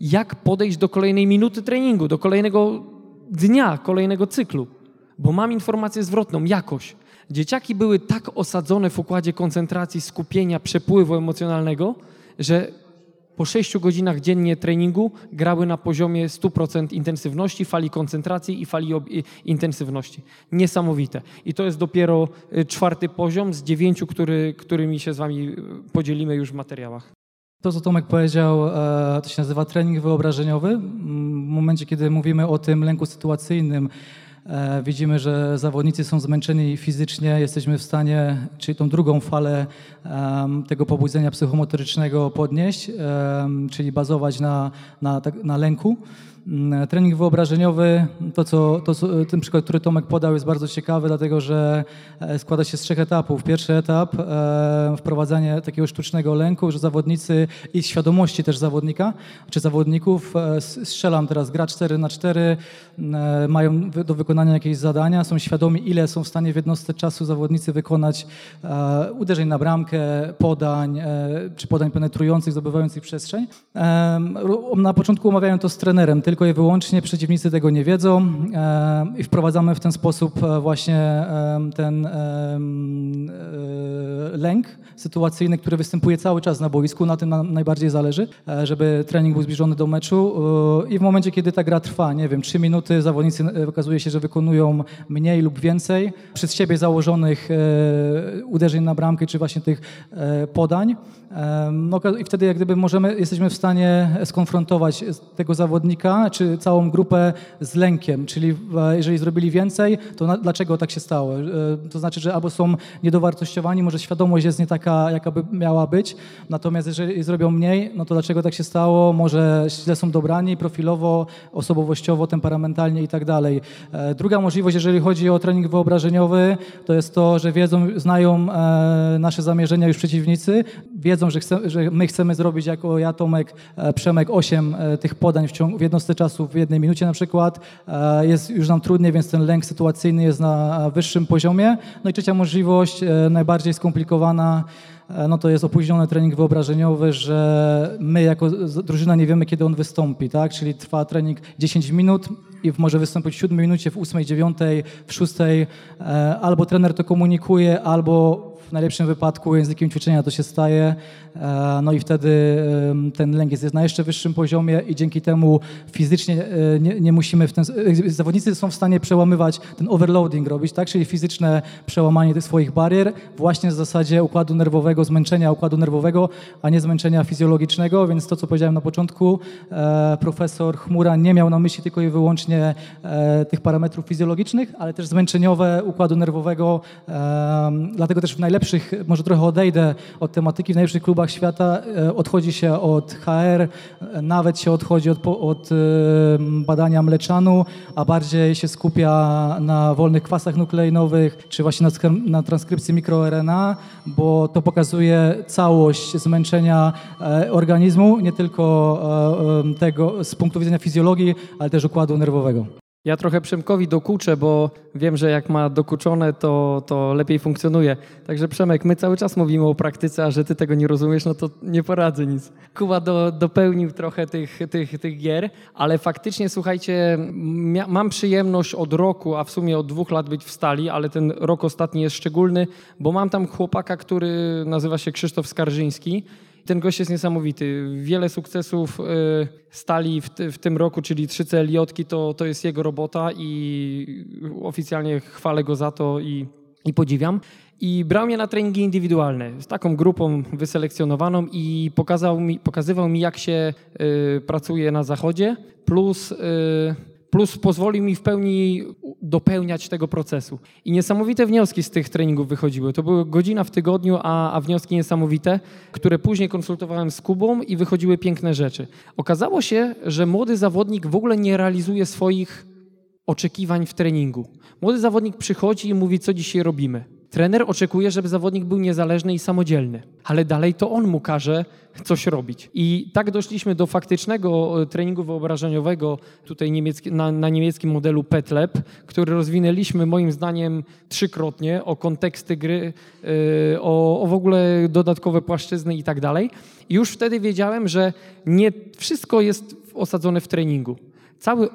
jak podejść do kolejnej minuty treningu, do kolejnego dnia, kolejnego cyklu. Bo mam informację zwrotną, jakoś. Dzieciaki były tak osadzone w układzie koncentracji, skupienia, przepływu emocjonalnego, że po 6 godzinach dziennie treningu grały na poziomie 100% intensywności, fali koncentracji i fali intensywności. Niesamowite. I to jest dopiero y, czwarty poziom z dziewięciu, który, którymi się z Wami y, podzielimy już w materiałach. To, co Tomek powiedział, e, to się nazywa trening wyobrażeniowy. W momencie, kiedy mówimy o tym lęku sytuacyjnym, widzimy, że zawodnicy są zmęczeni fizycznie, jesteśmy w stanie, czyli tą drugą falę tego pobudzenia psychomotorycznego podnieść, czyli bazować na, na, tak, na lęku. Mm, trening wyobrażeniowy, to, co, to co, ten przykład, który Tomek podał, jest bardzo ciekawy, dlatego że e, składa się z trzech etapów. Pierwszy etap, e, wprowadzanie takiego sztucznego lęku, że zawodnicy i świadomości też zawodnika, czy zawodników, e, strzelam teraz, gra 4 na 4 e, mają do wykonania jakieś zadania, są świadomi, ile są w stanie w jednostce czasu zawodnicy wykonać e, uderzeń na bramkę, podań, e, czy podań penetrujących, zdobywających przestrzeń. na początku omawiałem to z trenerem, tylko i wyłącznie przeciwnicy tego nie wiedzą e, i wprowadzamy w ten sposób e, właśnie e, ten lęk sytuacyjny, który występuje cały czas na boisku. Na tym nam najbardziej zależy, żeby trening był zbliżony do meczu i w momencie, kiedy ta gra trwa, nie wiem, trzy minuty, zawodnicy okazuje się, że wykonują mniej lub więcej przez siebie założonych uderzeń na bramkę, czy właśnie tych podań. No i wtedy jak gdyby możemy, jesteśmy w stanie skonfrontować tego zawodnika czy całą grupę z lękiem, czyli jeżeli zrobili więcej, to dlaczego tak się stało? E, to znaczy, że albo są niedowartościowani, może świadomość jest nie taka, jaka by miała być, natomiast jeżeli zrobią mniej, no to dlaczego tak się stało? Może źle są dobrani profilowo, osobowościowo, temperamentalnie i tak dalej. E, druga możliwość, jeżeli chodzi o trening wyobrażeniowy, to jest to, że wiedzą, znają e, nasze zamierzenia już przeciwnicy, wiedzą, że, chce, że my chcemy zrobić jako ja, Tomek, Przemek, 8 tych podań w, ciągu, w jednostce czasu w jednej minucie na przykład. E, jest już nam trudniej, więc ten lęk sytuacyjny jest na wyższym poziomie. No i trzecia możliwość, e, najbardziej skomplikowana, e, no to jest opóźniony trening wyobrażeniowy, że my jako drużyna nie wiemy, kiedy on wystąpi, tak? Czyli trwa trening 10 minut i może wystąpić w 7 minucie, w 8, 9, w 6. Albo trener to komunikuje, albo najlepszym wypadku językiem ćwiczenia to się staje, e, no i wtedy ten lęk jest na jeszcze wyższym poziomie i dzięki temu fizycznie e, nie, nie musimy w ten... E, zawodnicy są w stanie przełamywać ten overloading robić, tak? czyli fizyczne przełamanie tych swoich barier właśnie w zasadzie układu nerwowego, zmęczenia układu nerwowego, a nie zmęczenia fizjologicznego, więc to, co powiedziałem na początku, profesor Chmura nie miał na myśli tylko i wyłącznie tych parametrów fizjologicznych, ale też zmęczeniowe układu nerwowego, dlatego też w najlepszym najlepszych, może trochę odejdę od tematyki, w najlepszych klubach świata e, odchodzi się od HR, nawet się odchodzi od, od e, badania mleczanu, a bardziej się skupia na wolnych kwasach nukleinowych, czy właśnie na, na transkrypcji mikroRNA, bo to pokazuje całość zmęczenia e, organizmu, nie tylko tego z punktu widzenia fizjologii, ale też układu nerwowego. Ja trochę Przemkowi dokuczę, bo wiem, że jak ma dokuczone, to, to lepiej funkcjonuje. Także Przemek, my cały czas mówimy o praktyce, a że ty tego nie rozumiesz, no to nie poradzę nic. Kuba do, dopełnił trochę tych, tych, tych gier, ale faktycznie, słuchajcie, mam przyjemność od roku, a w sumie od dwóch lat być w stali, ale ten rok ostatni jest szczególny, bo mam tam chłopaka, który nazywa się Krzysztof Skarżyński ten gość jest niesamowity. Wiele sukcesów y, stali w, w tym roku, czyli 3 CLJ, to, to jest jego robota i oficjalnie chwalę go za to i, i podziwiam. I brał mnie na treningi indywidualne z taką grupą wyselekcjonowaną i pokazał mi, pokazywał mi, jak się y, pracuje na zachodzie, plus y, plus pozwolił mi w pełni dopełniać tego procesu. I niesamowite wnioski z tych treningów wychodziły. To były godzina w tygodniu, a, a wnioski niesamowite, które później konsultowałem z Kubą i wychodziły piękne rzeczy. Okazało się, że młody zawodnik w ogóle nie realizuje swoich oczekiwań w treningu. Młody zawodnik przychodzi i mówi, co dzisiaj robimy. Trener oczekuje, żeby zawodnik był niezależny i samodzielny, ale dalej to on mu każe coś robić. I tak doszliśmy do faktycznego e, treningu wyobrażeniowego tutaj niemiecki, na, na niemieckim modelu PetLab, który rozwinęliśmy moim zdaniem trzykrotnie o konteksty gry, yy, o, o w ogóle dodatkowe płaszczyzny i tak dalej. I już wtedy wiedziałem, że nie wszystko jest osadzone w treningu. Cały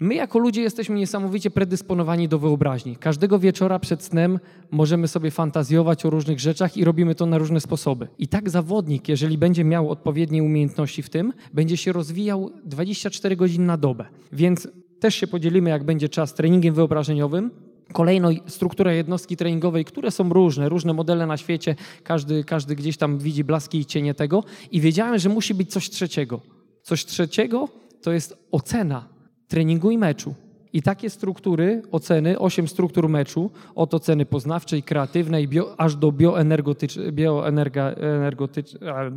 My jako ludzie jesteśmy niesamowicie predysponowani do wyobraźni. Każdego wieczora przed snem możemy sobie fantazjować o różnych rzeczach i robimy to na różne sposoby. I tak zawodnik, jeżeli będzie miał odpowiednie umiejętności w tym, będzie się rozwijał 24 godziny na dobę. Więc też się podzielimy, jak będzie czas treningiem wyobrażeniowym, Kolejno struktura jednostki treningowej, które są różne, różne modele na świecie, każdy, każdy gdzieś tam widzi blaski i cienie tego i wiedziałem, że musi być coś trzeciego. Coś trzeciego to jest ocena treningu i meczu. I takie struktury oceny, osiem struktur meczu, od oceny poznawczej, kreatywnej, bio, aż do bioenergetycznej,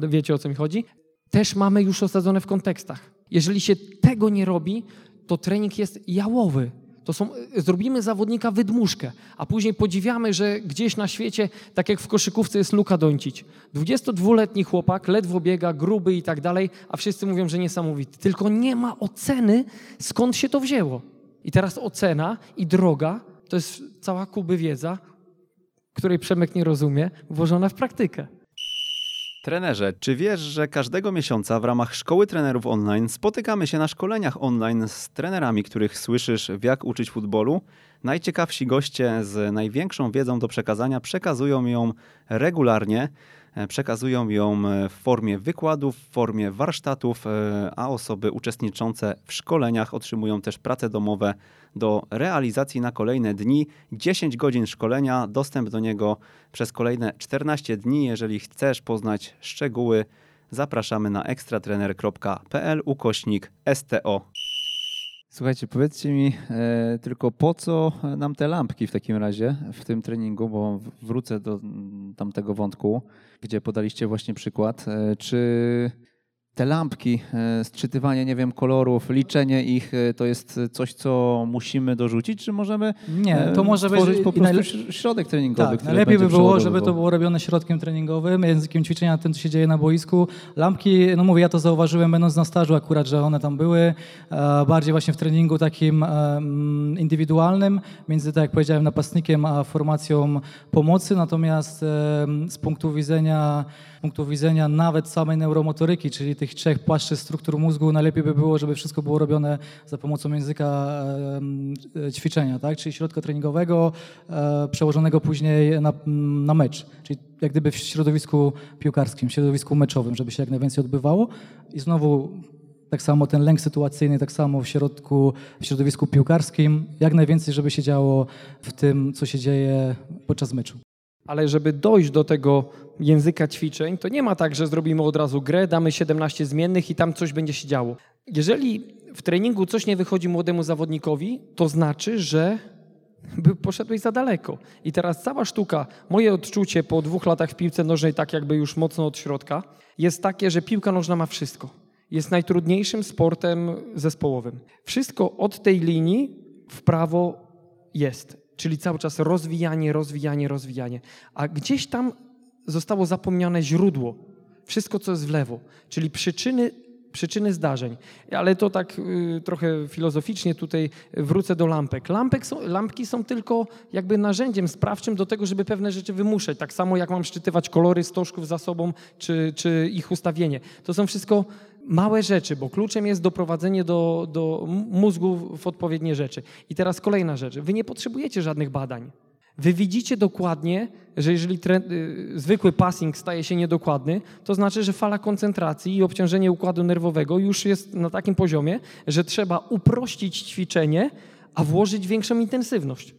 wiecie o co mi chodzi, też mamy już osadzone w kontekstach. Jeżeli się tego nie robi, to trening jest jałowy. To są, zrobimy zawodnika wydmuszkę, a później podziwiamy, że gdzieś na świecie, tak jak w koszykówce jest Luka Doncic. 22-letni chłopak, ledwo biega, gruby i tak dalej, a wszyscy mówią, że niesamowity. Tylko nie ma oceny, skąd się to wzięło. I teraz ocena i droga to jest cała kuby wiedza, której Przemek nie rozumie, włożona w praktykę. Trenerze, czy wiesz, że każdego miesiąca w ramach Szkoły Trenerów Online spotykamy się na szkoleniach online z trenerami, których słyszysz w jak uczyć futbolu? Najciekawsi goście z największą wiedzą do przekazania przekazują ją regularnie. E, przekazują ją e, w formie wykładów, w formie warsztatów, e, a osoby uczestniczące w szkoleniach otrzymują też prace domowe do realizacji na kolejne dni. 10 godzin szkolenia, dostęp do niego przez kolejne 14 dni. Jeżeli chcesz poznać szczegóły, zapraszamy na ekstratrener.pl ukośnik STO. Słuchajcie, powiedzcie mi e, tylko po co nam te lampki w takim razie w tym treningu, bo wrócę do tamtego wątku, gdzie podaliście właśnie przykład. E, czy te lampki, e, sczytywanie, nie wiem, kolorów, liczenie ich, e, to jest coś, co musimy dorzucić, czy możemy Nie, to może być po prostu najle... środek treningowy, tak, najlepiej by było, żeby to było robione środkiem treningowym, językiem ćwiczenia tym, co się dzieje na boisku. Lampki, no mówię, ja to zauważyłem będąc na stażu akurat, że one tam były, e, bardziej właśnie w treningu takim indywidualnym, między, tak jak powiedziałem, napastnikiem a formacją pomocy, natomiast z punktu widzenia punktu widzenia nawet samej neuromotoryki, czyli tych trzech płaszczyzn struktur mózgu, najlepiej by było, żeby wszystko było robione za pomocą języka ćwiczenia, tak? czyli środka treningowego, e, przełożonego później na, na mecz, czyli jak gdyby w środowisku piłkarskim, w środowisku meczowym, żeby się jak najwięcej odbywało. I znowu tak samo ten lęk sytuacyjny, tak samo w środku, w środowisku piłkarskim, jak najwięcej, żeby się działo w tym, co się dzieje podczas meczu. Ale żeby dojść do tego języka ćwiczeń, to nie ma tak, że zrobimy od razu grę, damy 17 zmiennych i tam coś będzie się działo. Jeżeli w treningu coś nie wychodzi młodemu zawodnikowi, to znaczy, że poszedłeś za daleko. I teraz cała sztuka, moje odczucie po dwóch latach w piłce nożnej, tak jakby już mocno od środka, jest takie, że piłka nożna ma wszystko. Jest najtrudniejszym sportem zespołowym. Wszystko od tej linii w prawo jest. Czyli cały czas rozwijanie, rozwijanie, rozwijanie. A gdzieś tam zostało zapomniane źródło. Wszystko, co jest w lewo. Czyli przyczyny, przyczyny zdarzeń. Ale to tak y, trochę filozoficznie tutaj wrócę do lampek. Lampek są, lampki są tylko jakby narzędziem sprawczym do tego, żeby pewne rzeczy wymuszać. Tak samo jak mam szczytywać kolory stożków za sobą, czy, czy ich ustawienie. To są wszystko małe rzeczy, bo kluczem jest doprowadzenie do, do mózgu w odpowiednie rzeczy. I teraz kolejna rzecz. Wy nie potrzebujecie żadnych badań. Wy widzicie dokładnie, że jeżeli y, zwykły passing staje się niedokładny, to znaczy, że fala koncentracji i obciążenie układu nerwowego już jest na takim poziomie, że trzeba uprościć ćwiczenie, a włożyć większą intensywność.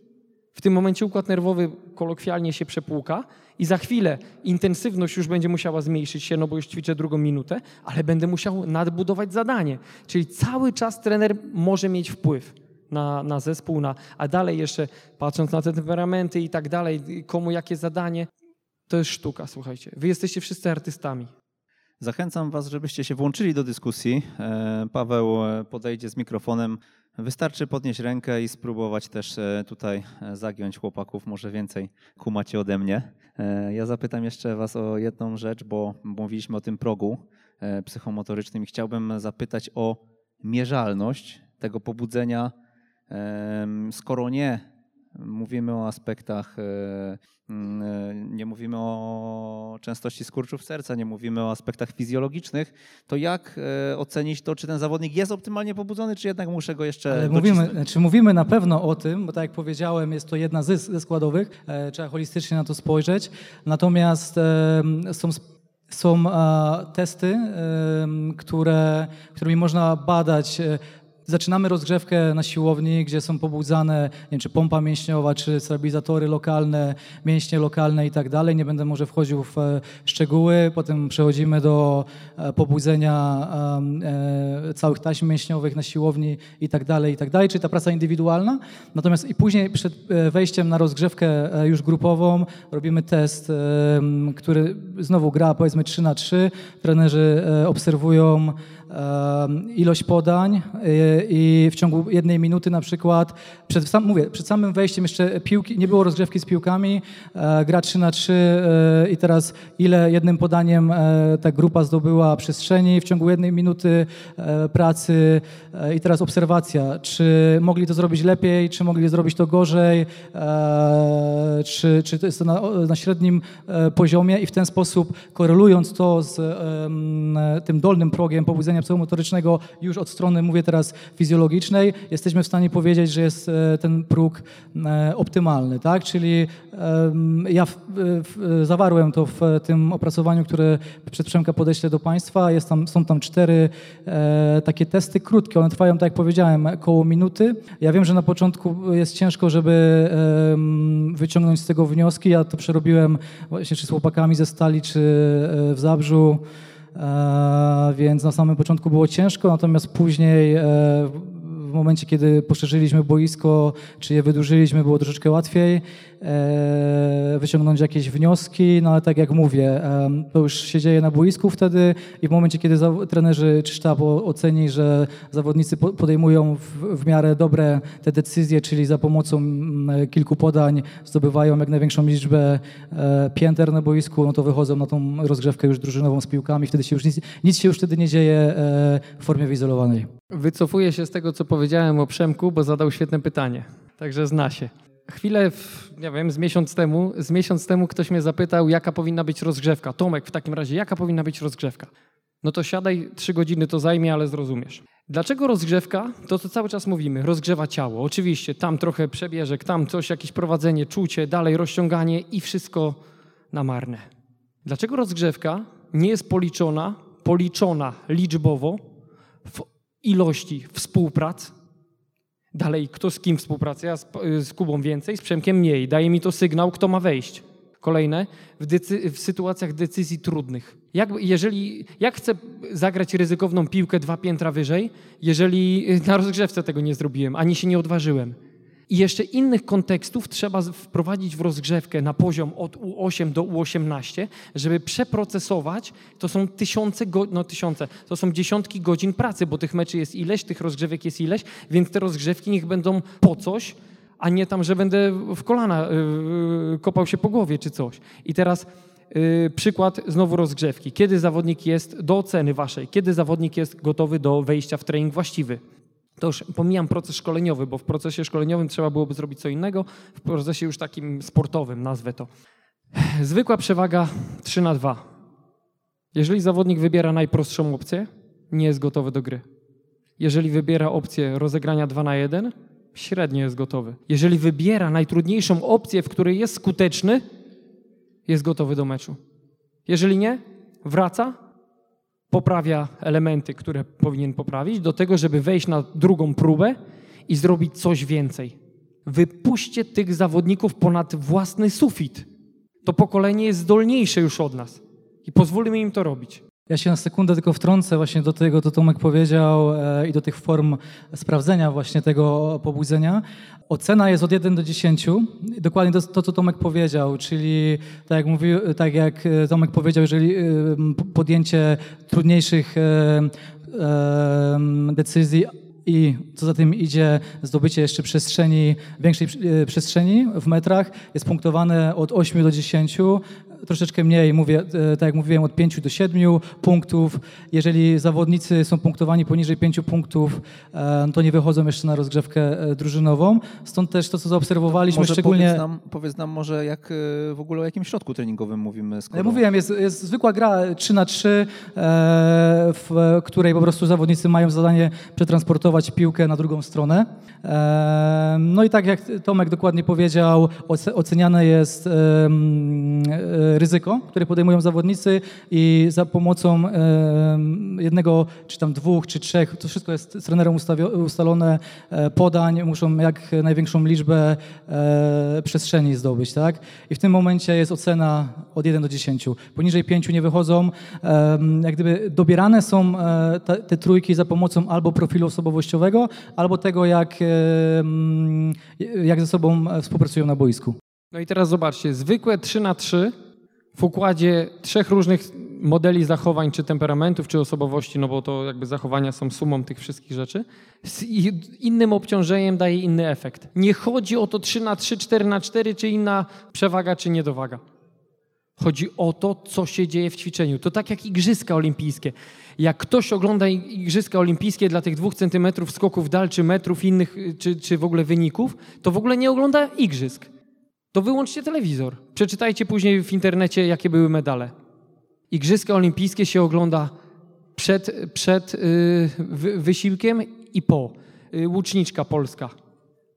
W tym momencie układ nerwowy kolokwialnie się przepłuka i za chwilę intensywność już będzie musiała zmniejszyć się, no bo już ćwiczę drugą minutę, ale będę musiał nadbudować zadanie. Czyli cały czas trener może mieć wpływ na, na zespół, na, a dalej jeszcze patrząc na te temperamenty i tak dalej, komu jakie zadanie, to jest sztuka, słuchajcie. Wy jesteście wszyscy artystami. Zachęcam Was, żebyście się włączyli do dyskusji. E, Paweł e, podejdzie z mikrofonem Wystarczy podnieść rękę i spróbować też e, tutaj e, zagiąć chłopaków, może więcej kumacie ode mnie. E, ja zapytam jeszcze Was o jedną rzecz, bo mówiliśmy o tym progu psychomotorycznym i chciałbym zapytać o mierzalność tego pobudzenia, skoro nie mówimy o aspektach, e, mm, e, nie mówimy o częstości skurczów serca, nie mówimy o aspektach fizjologicznych, to jak e, ocenić to, czy ten zawodnik jest optymalnie pobudzony, czy jednak muszę go jeszcze Ale mówimy, znaczy mówimy na pewno o tym, bo tak jak powiedziałem, jest to jedna ze, ze składowych, trzeba holistycznie na to spojrzeć, natomiast są są testy, które, którymi można badać Zaczynamy rozgrzewkę na siłowni, gdzie są pobudzane, nie wiem, czy pompa mięśniowa, czy stabilizatory lokalne, mięśnie lokalne i tak dalej. Nie będę może wchodził w e, szczegóły. Potem przechodzimy do e, pobudzenia e, całych taśm mięśniowych na siłowni i tak dalej, i tak dalej. Czyli ta praca indywidualna. Natomiast i później przed wejściem na rozgrzewkę już grupową robimy test, który znowu gra powiedzmy 3 na 3. Trenerzy obserwują ilość podań y, i w ciągu jednej minuty na przykład, przed, mówię, przed samym wejściem jeszcze piłki, nie było rozgrzewki z piłkami, e, gra 3 na 3 e, i teraz ile jednym podaniem e, ta grupa zdobyła przestrzeni w ciągu jednej minuty pracy i teraz obserwacja, czy mogli to zrobić lepiej, czy mogli zrobić to gorzej, czy, czy to jest to na, na średnim poziomie i w ten sposób korelując to z tym dolnym progiem pobudzenia załamania psychomotorycznego już od strony, mówię teraz, fizjologicznej, jesteśmy w stanie powiedzieć, że jest e, ten próg e, optymalny, tak? Czyli ja zawarłem to w tym opracowaniu, które przed Przemka podeślę do Państwa. Jest tam, są tam cztery e, takie testy krótkie, one trwają, tak jak powiedziałem, około minuty. Ja wiem, że na początku jest ciężko, żeby wyciągnąć z tego wnioski. Ja to przerobiłem właśnie czy z chłopakami ze Stali, czy w Zabrzu. E, więc na samym początku było ciężko, natomiast później e, w momencie, kiedy poszerzyliśmy boisko, czy je wydłużyliśmy, było troszeczkę łatwiej. E, wyciągnąć jakieś wnioski, no ale tak jak mówię, to już się dzieje na boisku wtedy i w momencie, kiedy trenerzy czy sztab oceni, że zawodnicy podejmują w, miarę dobre te decyzje, czyli za pomocą kilku podań zdobywają jak największą liczbę e, pięter na boisku, no to wychodzą na tą rozgrzewkę już drużynową z piłkami, wtedy się już nic, nic się już wtedy nie dzieje e, w formie wyizolowanej. Wycofuję się z tego, co powiedziałem o Przemku, bo zadał świetne pytanie, także zna się. Chwilę, nie wiem, z miesiąc temu, z miesiąc temu ktoś mnie zapytał, jaka powinna być rozgrzewka. Tomek, w takim razie, jaka powinna być rozgrzewka? No to siadaj, trzy godziny to zajmie, ale zrozumiesz. Dlaczego rozgrzewka? To co cały czas mówimy, rozgrzewa ciało. Oczywiście, tam trochę przebieżek, tam coś, jakieś prowadzenie, czucie, dalej rozciąganie i wszystko na marne. Dlaczego rozgrzewka nie jest policzona, policzona liczbowo w ilości współprac, Dalej, kto z kim współpracuje? Z, z, Kubą więcej, z Przemkiem mniej. Daje mi to sygnał, kto ma wejść. Kolejne, w, decy- w sytuacjach decyzji trudnych. Jak, jeżeli, jak chcę zagrać ryzykowną piłkę dwa piętra wyżej, jeżeli na rozgrzewce tego nie zrobiłem, ani się nie odważyłem? I jeszcze innych kontekstów trzeba wprowadzić w rozgrzewkę na poziom od U8 do U18, żeby przeprocesować. To są tysiące, no tysiące, to są dziesiątki godzin pracy, bo tych meczy jest ileś, tych rozgrzewek jest ileś, więc te rozgrzewki niech będą po coś, a nie tam, że będę w kolana yy, kopał się po głowie czy coś. I teraz yy, przykład znowu rozgrzewki. Kiedy zawodnik jest do oceny waszej, kiedy zawodnik jest gotowy do wejścia w trening właściwy? To już pomijam proces szkoleniowy, bo w procesie szkoleniowym trzeba byłoby zrobić co innego, w procesie już takim sportowym, nazwę to. Zwykła przewaga 3 na 2. Jeżeli zawodnik wybiera najprostszą opcję, nie jest gotowy do gry. Jeżeli wybiera opcję rozegrania 2 na 1, średnio jest gotowy. Jeżeli wybiera najtrudniejszą opcję, w której jest skuteczny, jest gotowy do meczu. Jeżeli nie, wraca, poprawia elementy, które powinien poprawić, do tego, żeby wejść na drugą próbę i zrobić coś więcej. Wypuśćcie tych zawodników ponad własny sufit. To pokolenie jest zdolniejsze już od nas i pozwólmy im to robić. Ja się na sekundę tylko wtrącę właśnie do tego, co Tomek powiedział e, i do tych form sprawdzenia właśnie tego pobudzenia. Ocena jest od 1 do 10. Dokładnie to, to co Tomek powiedział, czyli tak jak, tak jak e, Tomek powiedział, jeżeli e, podjęcie trudniejszych decyzji i co za tym idzie zdobycie jeszcze przestrzeni, większej przestrzeni w metrach jest punktowane od 8 do 10 troszeczkę mniej, mówię, e, tak jak mówiłem, od 5 do 7 punktów. Jeżeli zawodnicy są punktowani poniżej 5 punktów, e, to nie wychodzą jeszcze na rozgrzewkę e, drużynową. Stąd też to, co zaobserwowaliśmy, może szczególnie... Powiedz nam, powiedz nam może, jak w ogóle o jakim środku treningowym mówimy. Skoro... Ja mówiłem, jest, jest zwykła gra 3 na 3 w której po prostu zawodnicy mają zadanie przetransportować piłkę na drugą stronę. No i tak jak Tomek dokładnie powiedział, oceniane jest ryzyko, które podejmują zawodnicy i za pomocą jednego, czy tam dwóch, czy trzech, to wszystko jest z trenerem ustalone, e, podań, muszą jak największą liczbę e, przestrzeni zdobyć, tak? I w tym momencie jest ocena od 1 do 10. Poniżej 5 nie wychodzą. Jak gdyby dobierane są e, te, trójki za pomocą albo profilu osobowościowego, albo tego, jak, jak ze sobą współpracują na boisku. No i teraz zobaczcie, zwykłe 3 na 3 w układzie trzech różnych modeli zachowań, czy temperamentów, czy osobowości, no bo to jakby zachowania są sumą tych wszystkich rzeczy, z innym obciążeniem daje inny efekt. Nie chodzi o to 3 na 3, 4 na 4, czy inna przewaga, czy niedowaga. Chodzi o to, co się dzieje w ćwiczeniu. To tak jak igrzyska olimpijskie. Jak ktoś ogląda igrzyska olimpijskie dla tych dwóch centymetrów skoków dal, czy metrów innych, czy, czy w ogóle wyników, to w ogóle nie ogląda igrzysk to wyłączcie telewizor. Przeczytajcie później w internecie, jakie były medale. Igrzyska olimpijskie się ogląda przed, przed yy, wysiłkiem i po. Yy, łuczniczka polska.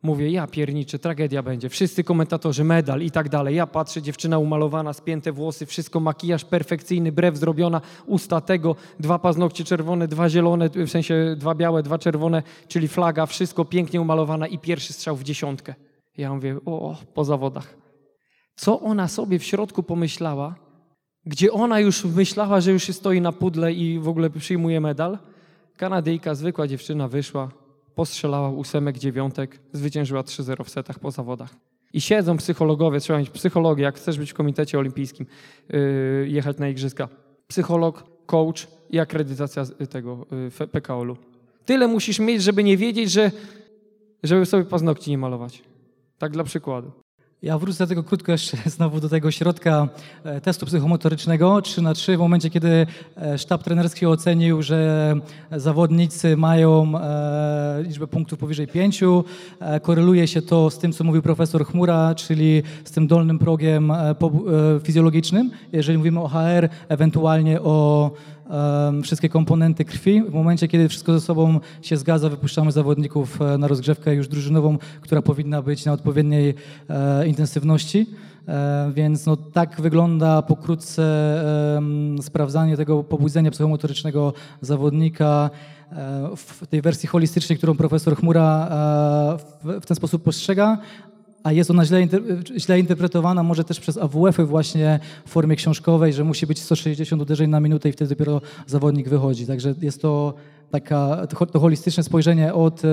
Mówię, ja pierniczę, tragedia będzie. Wszyscy komentatorzy, medal i tak dalej. Ja patrzę, dziewczyna umalowana, spięte włosy, wszystko, makijaż perfekcyjny, brew zrobiona, usta tego, dwa paznokcie czerwone, dwa zielone, w sensie dwa białe, dwa czerwone, czyli flaga, wszystko pięknie umalowana i pierwszy strzał w dziesiątkę. Ja mówię, o, po zawodach. Co ona sobie w środku pomyślała, gdzie ona już myślała, że już stoi na pudle i w ogóle przyjmuje medal? Kanadyjka, zwykła dziewczyna, wyszła, postrzelała ósemek, dziewiątek, zwyciężyła 3-0 w setach po zawodach. I siedzą psychologowie, trzeba mieć psychologię, jak chcesz być w komitecie olimpijskim, yy, jechać na igrzyska. Psycholog, coach i akredytacja tego yy, PKOL-u. Tyle musisz mieć, żeby nie wiedzieć, że żeby sobie paznokci nie malować. Tak dla przykładu. Ja wrócę tego krótko jeszcze [laughs] znowu do tego środka e, testu psychomotorycznego 3 na 3 w momencie, kiedy e, sztab trenerski ocenił, że zawodnicy mają e, liczbę punktów powyżej 5. Koreluje się to z tym, co mówił profesor Chmura, czyli z tym dolnym progiem fizjologicznym. Jeżeli mówimy o HR, ewentualnie o wszystkie komponenty krwi. W momencie, kiedy wszystko ze sobą się zgadza, wypuszczamy zawodników e, na rozgrzewkę już drużynową, która powinna być na odpowiedniej e, intensywności. E, więc no, tak wygląda pokrótce sprawdzanie tego pobudzenia psychomotorycznego zawodnika w tej wersji holistycznej, którą profesor Chmura w ten sposób postrzega, a jest ona źle, źle, interpretowana może też przez AWF-y właśnie w formie książkowej, że musi być 160 uderzeń na minutę i wtedy dopiero zawodnik wychodzi. Także jest to taka, to holistyczne spojrzenie od e,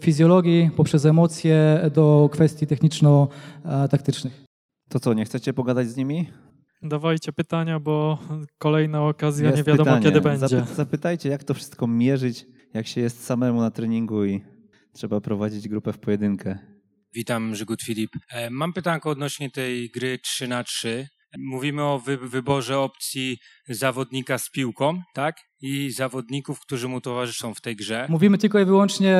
fizjologii poprzez emocje do kwestii techniczno-taktycznych. To co, nie chcecie pogadać z nimi? Dawajcie pytania, bo kolejna okazja jest nie wiadomo pytanie. kiedy będzie. Zapy zapytajcie, jak to wszystko mierzyć, jak się jest samemu na treningu i trzeba prowadzić grupę w pojedynkę. Witam, Żygut Filip. E, mam pytanko odnośnie tej gry 3 na 3 Mówimy o wy wyborze opcji zawodnika z piłką, tak? I zawodników, którzy mu towarzyszą w tej grze. Mówimy tylko i wyłącznie,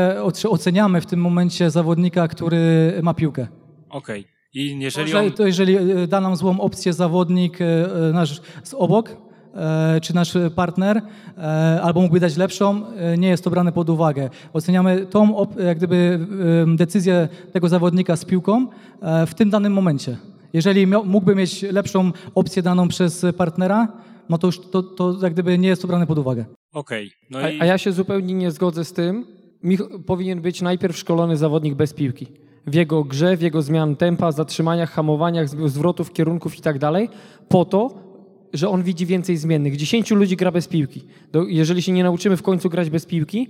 oceniamy w tym momencie zawodnika, który ma piłkę. Okej. Okay. I jeżeli on... To jeżeli e, da nam złą opcję zawodnik e, nasz z obok, E, czy nasz partner, e, albo mógłby dać lepszą, e, nie jest to brane pod uwagę. Oceniamy tą jak gdyby, decyzję tego zawodnika z piłką w tym danym momencie. Jeżeli mógłby mieć lepszą opcję daną przez partnera, no to już to, to jak gdyby nie jest to brane pod uwagę. Okej. Okay. No i... a, ja się zupełnie nie zgodzę z tym. Mich powinien być najpierw szkolony zawodnik bez piłki. W jego grze, w jego zmian tempa, zatrzymaniach, hamowaniach, zwrotów, kierunków i tak dalej, po to, że on widzi więcej zmiennych. Dziesięciu ludzi gra bez piłki. jeżeli się nie nauczymy w końcu grać bez piłki,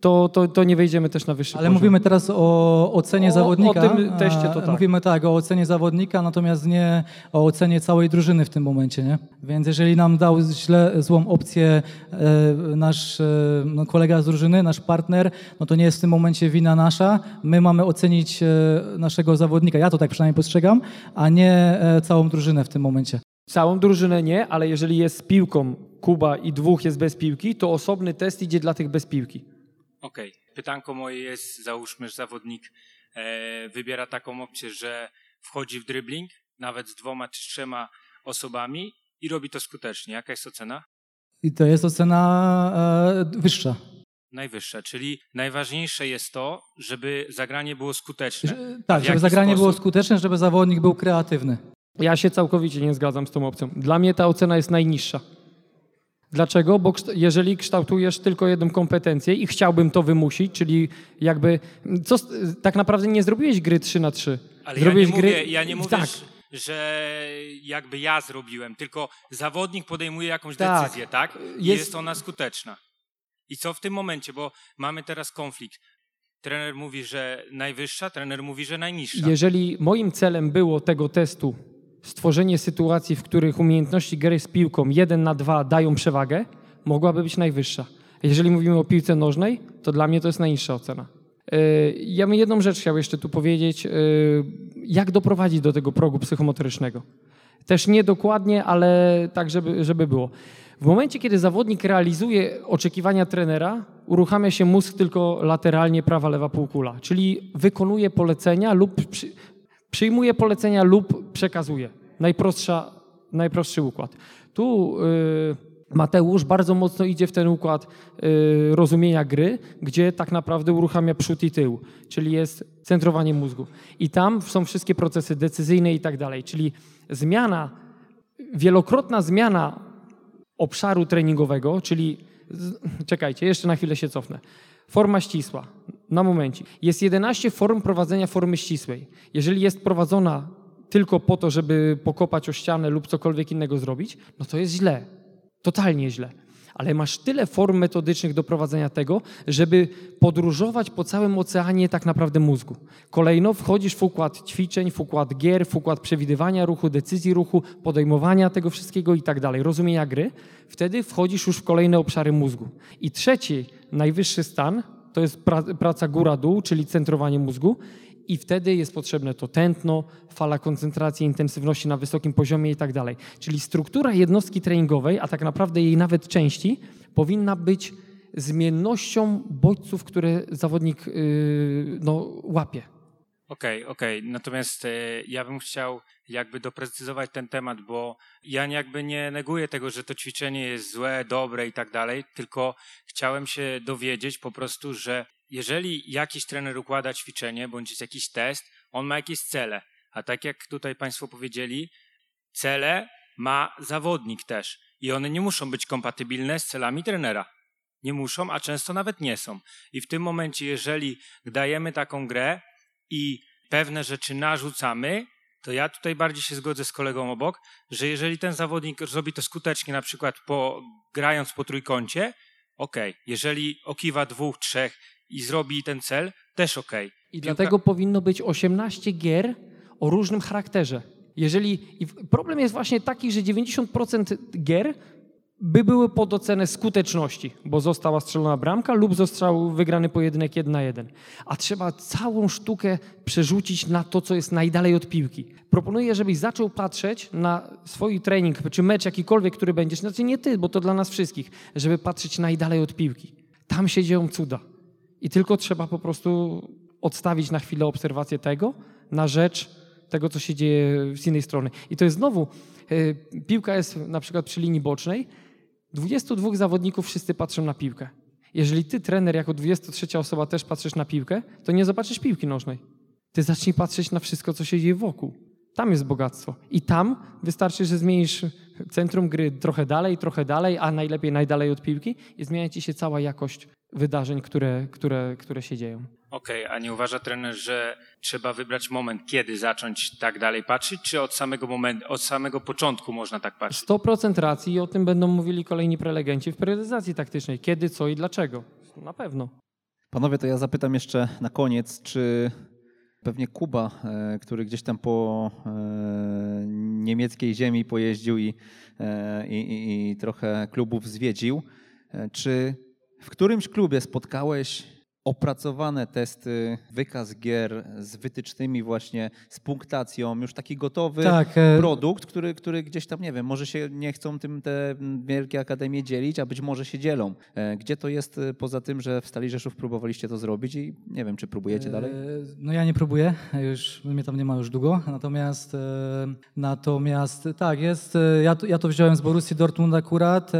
to, to, to nie wejdziemy też na wyższy Ale poziom. mówimy teraz o ocenie O- zawodnika. o tym teście to E, tak. Mówimy tak, o ocenie zawodnika, natomiast nie o ocenie całej drużyny w tym momencie, nie? Więc jeżeli nam dał źle, złą opcję e, nasz e, no, kolega z drużyny, nasz partner, no to nie jest w tym momencie wina nasza. My mamy ocenić e, naszego zawodnika, ja to tak przynajmniej postrzegam, a nie całą drużynę w tym momencie. Całą drużynę nie, ale jeżeli jest z piłką Kuba i dwóch jest bez piłki, to osobny test idzie dla tych bez piłki. Okej. Pytanko moje jest, załóżmy, że zawodnik e, wybiera taką opcję, że wchodzi w dribbling, nawet z dwoma czy trzema osobami i robi to skutecznie. Jaka jest ocena? I to jest ocena e, wyższa. Najwyższa, czyli najważniejsze jest to, żeby zagranie było skuteczne. Że- Tak, W żeby zagranie było sposób? skuteczne, żeby zawodnik był kreatywny. Ja się całkowicie nie zgadzam z tą opcją. Dla mnie ta ocena jest najniższa. Dlaczego? Bo jeżeli kształtujesz tylko jedną kompetencję i chciałbym to wymusić, czyli jakby, co, tak naprawdę nie zrobiłeś gry 3 na 3 Ale Zrobiłeś ja nie gry- mówię, ja nie mówię Tak. że- że jakby ja zrobiłem, tylko zawodnik podejmuje jakąś Tak. decyzję, tak? I Jest- jest... ona skuteczna. I co w tym momencie, bo mamy teraz konflikt. Trener mówi, że najwyższa, trener mówi, że najniższa. Jeżeli moim celem było tego testu stworzenie sytuacji, w których umiejętności gry z piłką 1 na 2 dają przewagę, mogłaby być najwyższa. Jeżeli mówimy o piłce nożnej, to dla mnie to jest najniższa ocena. Yy, Ja bym jedną rzecz chciał jeszcze tu powiedzieć, yy, jak doprowadzić do tego progu psychomotorycznego. Też nie dokładnie, ale tak, żeby, żeby było. W momencie, kiedy zawodnik realizuje oczekiwania trenera, uruchamia się mózg tylko lateralnie prawa, lewa półkula, czyli wykonuje polecenia lub przyjmuje polecenia lub przekazuje. Najprostsza, najprostszy układ. Tu y, Mateusz bardzo mocno idzie w ten układ y, rozumienia gry, gdzie tak naprawdę uruchamia przód i tył, czyli jest centrowanie mózgu. I tam są wszystkie procesy decyzyjne i tak dalej, czyli zmiana, wielokrotna zmiana obszaru treningowego, czyli czekajcie, jeszcze na chwilę się cofnę. Forma ścisła. Na momencie. Jest 11 form prowadzenia formy ścisłej. Jeżeli jest prowadzona tylko po to, żeby pokopać o ścianę lub cokolwiek innego zrobić, no to jest źle. Totalnie źle. Ale masz tyle form metodycznych do prowadzenia tego, żeby podróżować po całym oceanie tak naprawdę mózgu. Kolejno wchodzisz w układ ćwiczeń, w układ gier, w układ przewidywania ruchu, decyzji ruchu, podejmowania tego wszystkiego i tak dalej, rozumienia gry. Wtedy wchodzisz już w kolejne obszary mózgu. I trzeci, najwyższy stan, to jest pra- praca góra-dół, czyli centrowanie mózgu. I wtedy jest potrzebne to tętno, fala koncentracji, intensywności na wysokim poziomie i tak dalej. Czyli struktura jednostki treningowej, a tak naprawdę jej nawet części, powinna być zmiennością bodźców, które zawodnik yy, no, łapie. Okej, okej. Natomiast e, ja bym chciał jakby doprecyzować ten temat, bo ja jakby nie neguję tego, że to ćwiczenie jest złe, dobre i tak dalej, tylko chciałem się dowiedzieć po prostu, że jeżeli jakiś trener układa ćwiczenie bądź jest jakiś test, on ma jakieś cele. A tak jak tutaj Państwo powiedzieli, cele ma zawodnik też. I one nie muszą być kompatybilne z celami trenera. Nie muszą, a często nawet nie są. I w tym momencie, jeżeli dajemy taką grę i pewne rzeczy narzucamy, to ja tutaj bardziej się zgodzę z kolegą obok, że jeżeli ten zawodnik zrobi to skutecznie, na przykład po, grając po trójkącie, okej. Jeżeli okiwa dwóch, trzech i zrobi ten cel, też okej. I Piłka- dlatego powinno być 18 gier o różnym charakterze. Jeżeli problem jest właśnie taki, że 90% gier by były pod ocenę skuteczności, bo została strzelona bramka lub został wygrany pojedynek 1 na 1. A trzeba całą sztukę przerzucić na to, co jest najdalej od piłki. Proponuję, żebyś zaczął patrzeć na swój trening, czy mecz jakikolwiek, który będziesz, znaczy nie ty, bo to dla nas wszystkich, żeby patrzeć najdalej od piłki. Tam się dzieją cuda. I tylko trzeba po prostu odstawić na chwilę obserwację tego na rzecz tego, co się dzieje z innej strony. I to jest znowu, e, piłka jest na przykład przy linii bocznej, 22 zawodników wszyscy patrzą na piłkę. Jeżeli ty, trener, jako 23 osoba też patrzysz na piłkę, to nie zobaczysz piłki nożnej. Ty zacznij patrzeć na wszystko, co się dzieje wokół. Tam jest bogactwo. I tam wystarczy, że zmienisz centrum gry trochę dalej, trochę dalej, a najlepiej najdalej od piłki i zmienia ci się cała jakość wydarzeń, które, które, które się dzieją. Okej, a nie uważa trener, że trzeba wybrać moment, kiedy zacząć tak dalej patrzeć, czy od samego momentu, od samego początku można tak patrzeć? 100% racji i o tym będą mówili kolejni prelegenci w priorytetyzacji taktycznej. Kiedy, co i dlaczego. Na pewno. Panowie, to ja zapytam jeszcze na koniec, czy pewnie Kuba, e, który gdzieś tam po e, niemieckiej ziemi pojeździł i, e, i, i trochę klubów zwiedził, czy w którymś klubie spotkałeś opracowane testy, wykaz gier z wytycznymi właśnie, z punktacją, już taki gotowy tak, e, produkt, który, który gdzieś tam, nie wiem, może się nie chcą tym te wielkie akademie dzielić, a być może się dzielą. E, gdzie to jest e, poza tym, że w Stali Rzeszów próbowaliście to zrobić i nie wiem, czy próbujecie dalej? No ja nie próbuję, już mnie tam nie ma już długo, natomiast natomiast tak, jest, ja to, ja to wziąłem z Borussii Dortmund akurat,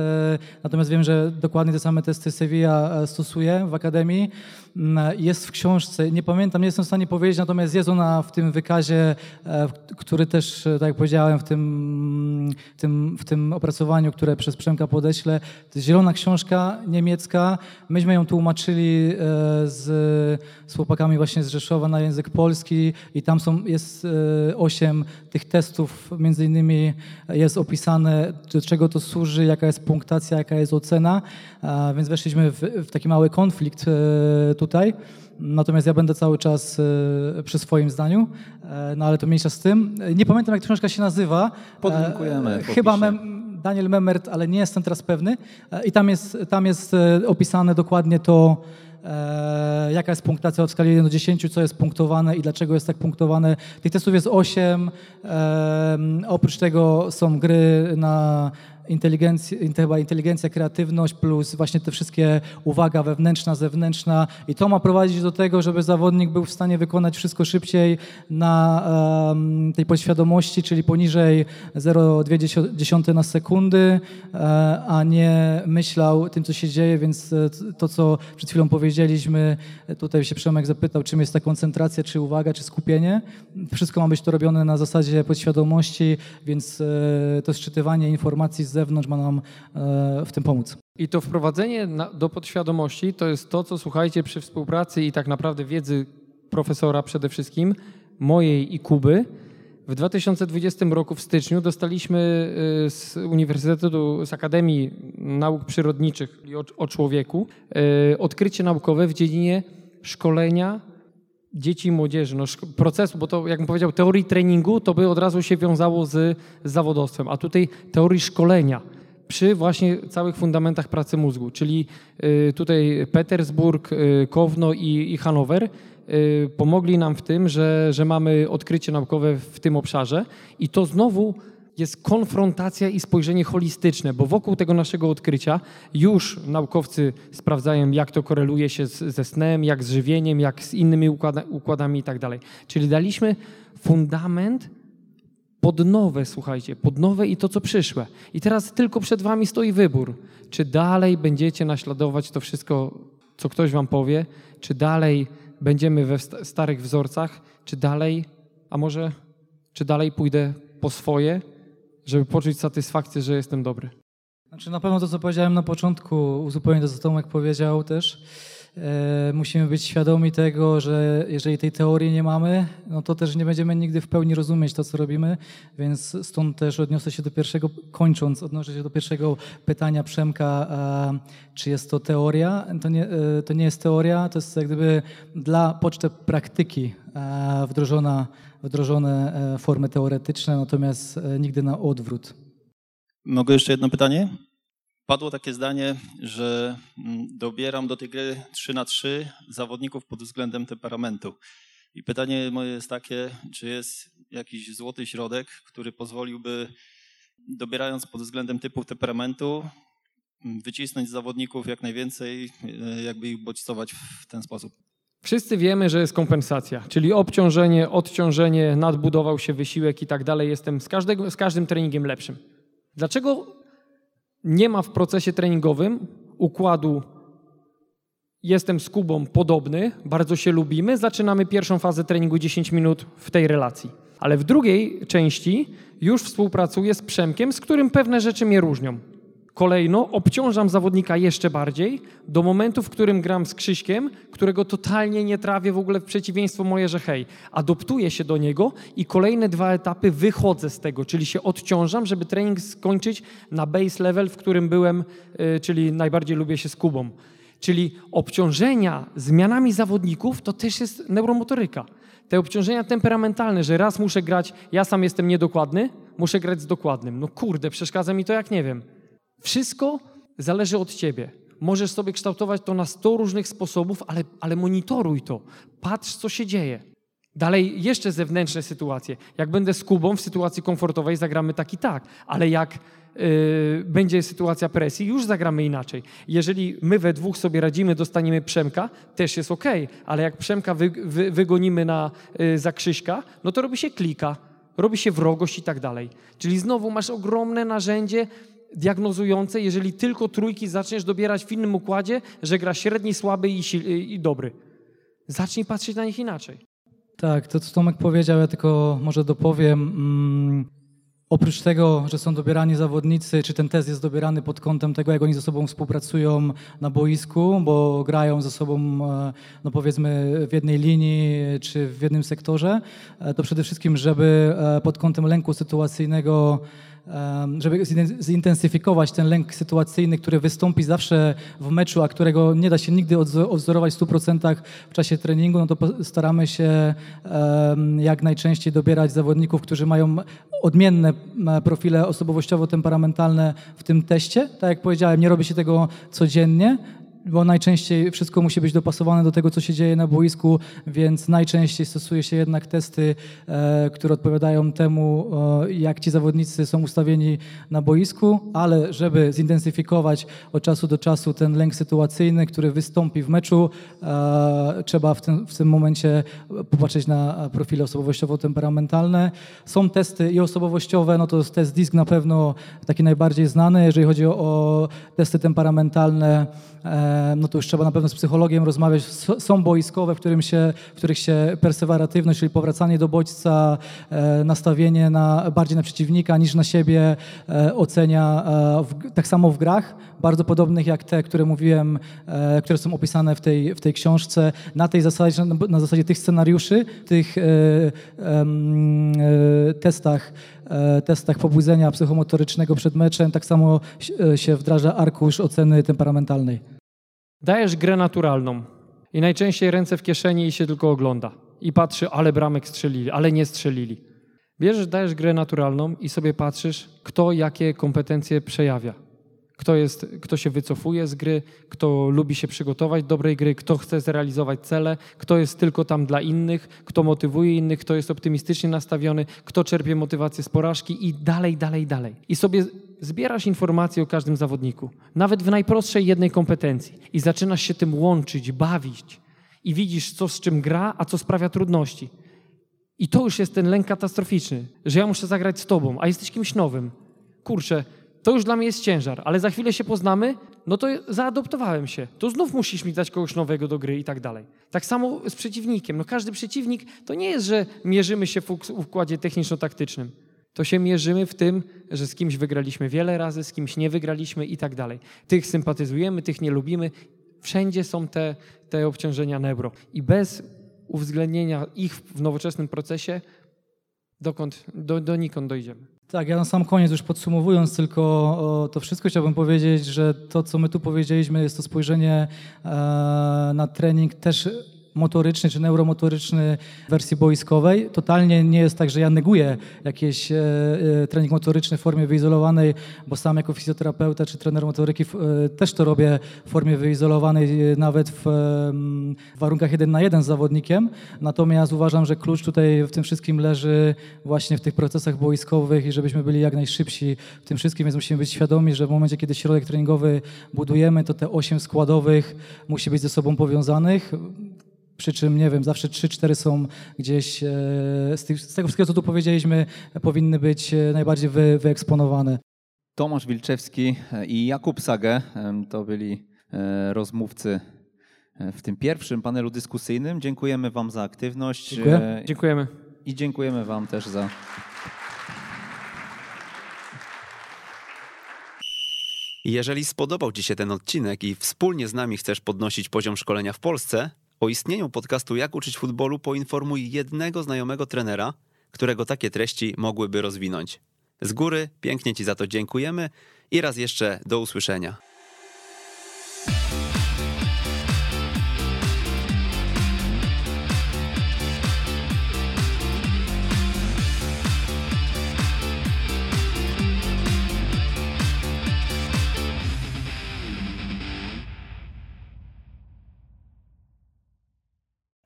natomiast wiem, że dokładnie te same testy Sevilla stosuje w akademii. Mm, jest w książce, nie pamiętam, nie jestem w stanie powiedzieć, natomiast jest ona w tym wykazie, e, który też, e, tak jak powiedziałem, w tym, w tym, w tym opracowaniu, które przez Przemka podeślę. To jest zielona książka niemiecka. Myśmy ją tłumaczyli e, z, z chłopakami właśnie z Rzeszowa na język polski i tam są, jest osiem tych testów, między innymi jest opisane, do czego to służy, jaka jest punktacja, jaka jest ocena, więc weszliśmy w, w taki mały konflikt tutaj. Natomiast ja będę cały czas e, przy swoim zdaniu, e, no ale to mniejsza z tym. Nie pamiętam, jak książka się nazywa. Podlinkujemy. Chyba Mem Daniel Memert, ale nie jestem teraz pewny. I tam jest, tam jest opisane dokładnie to, e, jaka jest punktacja od skali 1 do 10, co jest punktowane i dlaczego jest tak punktowane. Tych testów jest 8. E, oprócz tego są gry na inteligencja, inteligencja, kreatywność plus właśnie te wszystkie uwaga wewnętrzna, zewnętrzna i to ma prowadzić do tego, żeby zawodnik był w stanie wykonać wszystko szybciej na um, tej podświadomości, czyli poniżej 0,2 na sekundy, e, a nie myślał tym, co się dzieje, więc e, to, co przed chwilą powiedzieliśmy, tutaj się Przemek zapytał, czym jest ta koncentracja, czy uwaga, czy skupienie. Wszystko ma być to robione na zasadzie podświadomości, więc e, to szczytywanie informacji z zewnątrz ma nam e, w tym pomóc. I to wprowadzenie do podświadomości to jest to, co słuchajcie przy współpracy i tak naprawdę wiedzy profesora przede wszystkim, mojej i Kuby. W 2020 roku w styczniu dostaliśmy e, z Uniwersytetu, z Akademii Nauk Przyrodniczych o, człowieku e, odkrycie naukowe w dziedzinie szkolenia dzieci i młodzieży, no, procesu, bo to, jakbym powiedział, teorii treningu, to by od razu się wiązało z, z zawodowstwem, a tutaj teorii szkolenia przy właśnie całych fundamentach pracy mózgu, czyli y, tutaj Petersburg, y, Kowno i, i Hanower y, pomogli nam w tym, że, że mamy odkrycie naukowe w tym obszarze. I to znowu jest konfrontacja i spojrzenie holistyczne, bo wokół tego naszego odkrycia już naukowcy sprawdzają, jak to koreluje się z, ze snem, jak z żywieniem, jak z innymi układa, układami i tak dalej. Czyli daliśmy fundament pod nowe, słuchajcie, pod nowe i to, co przyszłe. I teraz tylko przed wami stoi wybór, czy dalej będziecie naśladować to wszystko, co ktoś wam powie, czy dalej będziemy we starych wzorcach, czy dalej, a może, czy dalej pójdę po swoje, żeby poczuć satysfakcję, że jestem dobry. Znaczy na pewno to, co powiedziałem na początku, uzupełnię to, co Tomek powiedział też. E, musimy być świadomi tego, że jeżeli tej teorii nie mamy, no to też nie będziemy nigdy w pełni rozumieć to, co robimy, więc stąd też odniosę się do pierwszego, kończąc, odnoszę się do pierwszego pytania Przemka, czy jest to teoria? To nie, e, to nie jest teoria, to jest jak gdyby dla poczty praktyki e, wdrożona wdrożone e, formy teoretyczne, natomiast e, nigdy na odwrót. Mogę jeszcze jedno pytanie? Padło takie zdanie, że mm, dobieram do tej gry 3 na 3 zawodników pod względem temperamentu. I pytanie moje jest takie, czy jest jakiś złoty środek, który pozwoliłby, dobierając pod względem typu temperamentu, mm, wycisnąć z zawodników jak najwięcej, e, jakby ich bodźcować w ten sposób? Wszyscy wiemy, że jest kompensacja, czyli obciążenie, odciążenie, nadbudował się wysiłek i tak dalej. Jestem z, każdego, z każdym treningiem lepszym. Dlaczego nie ma w procesie treningowym układu jestem z Kubą podobny, bardzo się lubimy, zaczynamy pierwszą fazę treningu 10 minut w tej relacji. Ale w drugiej części już współpracuję z Przemkiem, z którym pewne rzeczy mnie różnią. Kolejno obciążam zawodnika jeszcze bardziej do momentu, w którym gram z Krzyśkiem, którego totalnie nie trawię w ogóle w przeciwieństwo moje, że hej, adoptuję się do niego i kolejne dwa etapy wychodzę z tego, czyli się odciążam, żeby trening skończyć na base level, w którym byłem, y, czyli najbardziej lubię się z Kubą. Czyli obciążenia zmianami zawodników to też jest neuromotoryka. Te obciążenia temperamentalne, że raz muszę grać, ja sam jestem niedokładny, muszę grać z dokładnym. No kurde, przeszkadza mi to jak nie wiem. Wszystko zależy od ciebie. Możesz sobie kształtować to na 100 różnych sposobów, ale, ale monitoruj to. Patrz, co się dzieje. Dalej jeszcze zewnętrzne sytuacje. Jak będę z Kubą w sytuacji komfortowej, zagramy tak i tak, ale jak yy, będzie sytuacja presji, już zagramy inaczej. Jeżeli my we dwóch sobie radzimy, dostaniemy Przemka, też jest ok, ale jak Przemka wy, wy, wygonimy na, yy, no to robi się klika, robi się wrogość i tak dalej. Czyli znowu masz ogromne narzędzie diagnozujące, jeżeli tylko trójki zaczniesz dobierać w innym układzie, że gra średni, słaby i, i dobry. Zacznij patrzeć na nich inaczej. Tak, to co Tomek powiedział, ja tylko może dopowiem. Mm, oprócz tego, że są dobierani zawodnicy, czy ten test jest dobierany pod kątem tego, jak oni ze sobą współpracują na boisku, bo grają ze sobą, e, no powiedzmy, w jednej linii czy w jednym sektorze, e, to przede wszystkim, żeby e, pod kątem lęku sytuacyjnego żeby zintensyfikować ten lęk sytuacyjny, który wystąpi zawsze w meczu, a którego nie da się nigdy odwzorować w 100% w czasie treningu, no to staramy się jak najczęściej dobierać zawodników, którzy mają odmienne profile osobowościowo-temperamentalne w tym teście. Tak jak powiedziałem, nie robi się tego codziennie, bo najczęściej wszystko musi być dopasowane do tego, co się dzieje na boisku, więc najczęściej stosuje się jednak testy, e, które odpowiadają temu, e, jak ci zawodnicy są ustawieni na boisku, ale żeby zintensyfikować od czasu do czasu ten lęk sytuacyjny, który wystąpi w meczu, e, trzeba w tym, w tym momencie popatrzeć na profile osobowościowo-temperamentalne. Są testy i osobowościowe, no to jest test DISC na pewno taki najbardziej znany, jeżeli chodzi o, o testy temperamentalne, no to już trzeba na pewno z psychologiem rozmawiać. Są boiskowe, w, którym się, w których się persewaratywność, czyli powracanie do bodźca, e, nastawienie na, bardziej na przeciwnika niż na siebie e, ocenia e, w, tak samo w grach, bardzo podobnych jak te, które mówiłem, które są opisane w tej, w tej książce. Na tej zasadzie, na zasadzie tych scenariuszy, tych testach testach pobudzenia psychomotorycznego przed meczem, tak samo się wdraża arkusz oceny temperamentalnej. Dajesz grę naturalną i najczęściej ręce w kieszeni i się tylko ogląda. I patrzy, ale bramek strzelili, ale nie strzelili. Bierzesz, dajesz grę naturalną i sobie patrzysz, kto jakie kompetencje przejawia. Kto, jest, kto się wycofuje z gry, kto lubi się przygotować do dobrej gry, kto chce zrealizować cele, kto jest tylko tam dla innych, kto motywuje innych, kto jest optymistycznie nastawiony, kto czerpie motywację z porażki i dalej, dalej, dalej. I sobie zbierasz informacje o każdym zawodniku, nawet w najprostszej jednej kompetencji i zaczynasz się tym łączyć, bawić i widzisz, co z czym gra, a co sprawia trudności. I to już jest ten lęk katastroficzny, że ja muszę zagrać z tobą, a jesteś kimś nowym. Kurczę, to już dla mnie jest ciężar, ale za chwilę się poznamy, no to zaadoptowałem się. To znów musisz mi dać kogoś nowego do gry i tak dalej. Tak samo z przeciwnikiem. No każdy przeciwnik to nie jest, że mierzymy się w układzie techniczno-taktycznym. To się mierzymy w tym, że z kimś wygraliśmy wiele razy, z kimś nie wygraliśmy i tak dalej. Tych sympatyzujemy, tych nie lubimy. Wszędzie są te, te obciążenia neuro. I bez uwzględnienia ich w nowoczesnym procesie, dokąd, do, donikąd dojdziemy. Tak, ja na sam koniec już podsumowując tylko to wszystko chciałbym powiedzieć, że to co my tu powiedzieliśmy jest to spojrzenie e, na trening też motoryczny czy neuromotoryczny w wersji boiskowej. Totalnie nie jest tak, że ja neguję jakiś e, e, trening motoryczny w formie wyizolowanej, bo sam jako fizjoterapeuta czy trener motoryki e, też to robię w formie wyizolowanej, nawet w, w warunkach jeden na jeden z zawodnikiem. Natomiast uważam, że klucz tutaj w tym wszystkim leży właśnie w tych procesach boiskowych i żebyśmy byli jak najszybsi w tym wszystkim, więc musimy być świadomi, że w momencie, kiedy środek treningowy budujemy, to te osiem składowych musi być ze sobą powiązanych. Przy czym, nie wiem, zawsze 3-4 są gdzieś, e, z, tych, z, tego wszystkiego, co tu powiedzieliśmy, powinny być e, najbardziej wy, wyeksponowane. Tomasz Wilczewski i Jakub Sage to byli e, rozmówcy w tym pierwszym panelu dyskusyjnym. Dziękujemy Wam za aktywność. Dziękuję. Dziękujemy. I dziękujemy Wam też za. Jeżeli spodobał Ci się ten odcinek i wspólnie z nami chcesz podnosić poziom szkolenia w Polsce, o istnieniu podcastu Jak uczyć futbolu poinformuj jednego znajomego trenera, którego takie treści mogłyby rozwinąć. Z góry pięknie Ci za to dziękujemy i raz jeszcze do usłyszenia.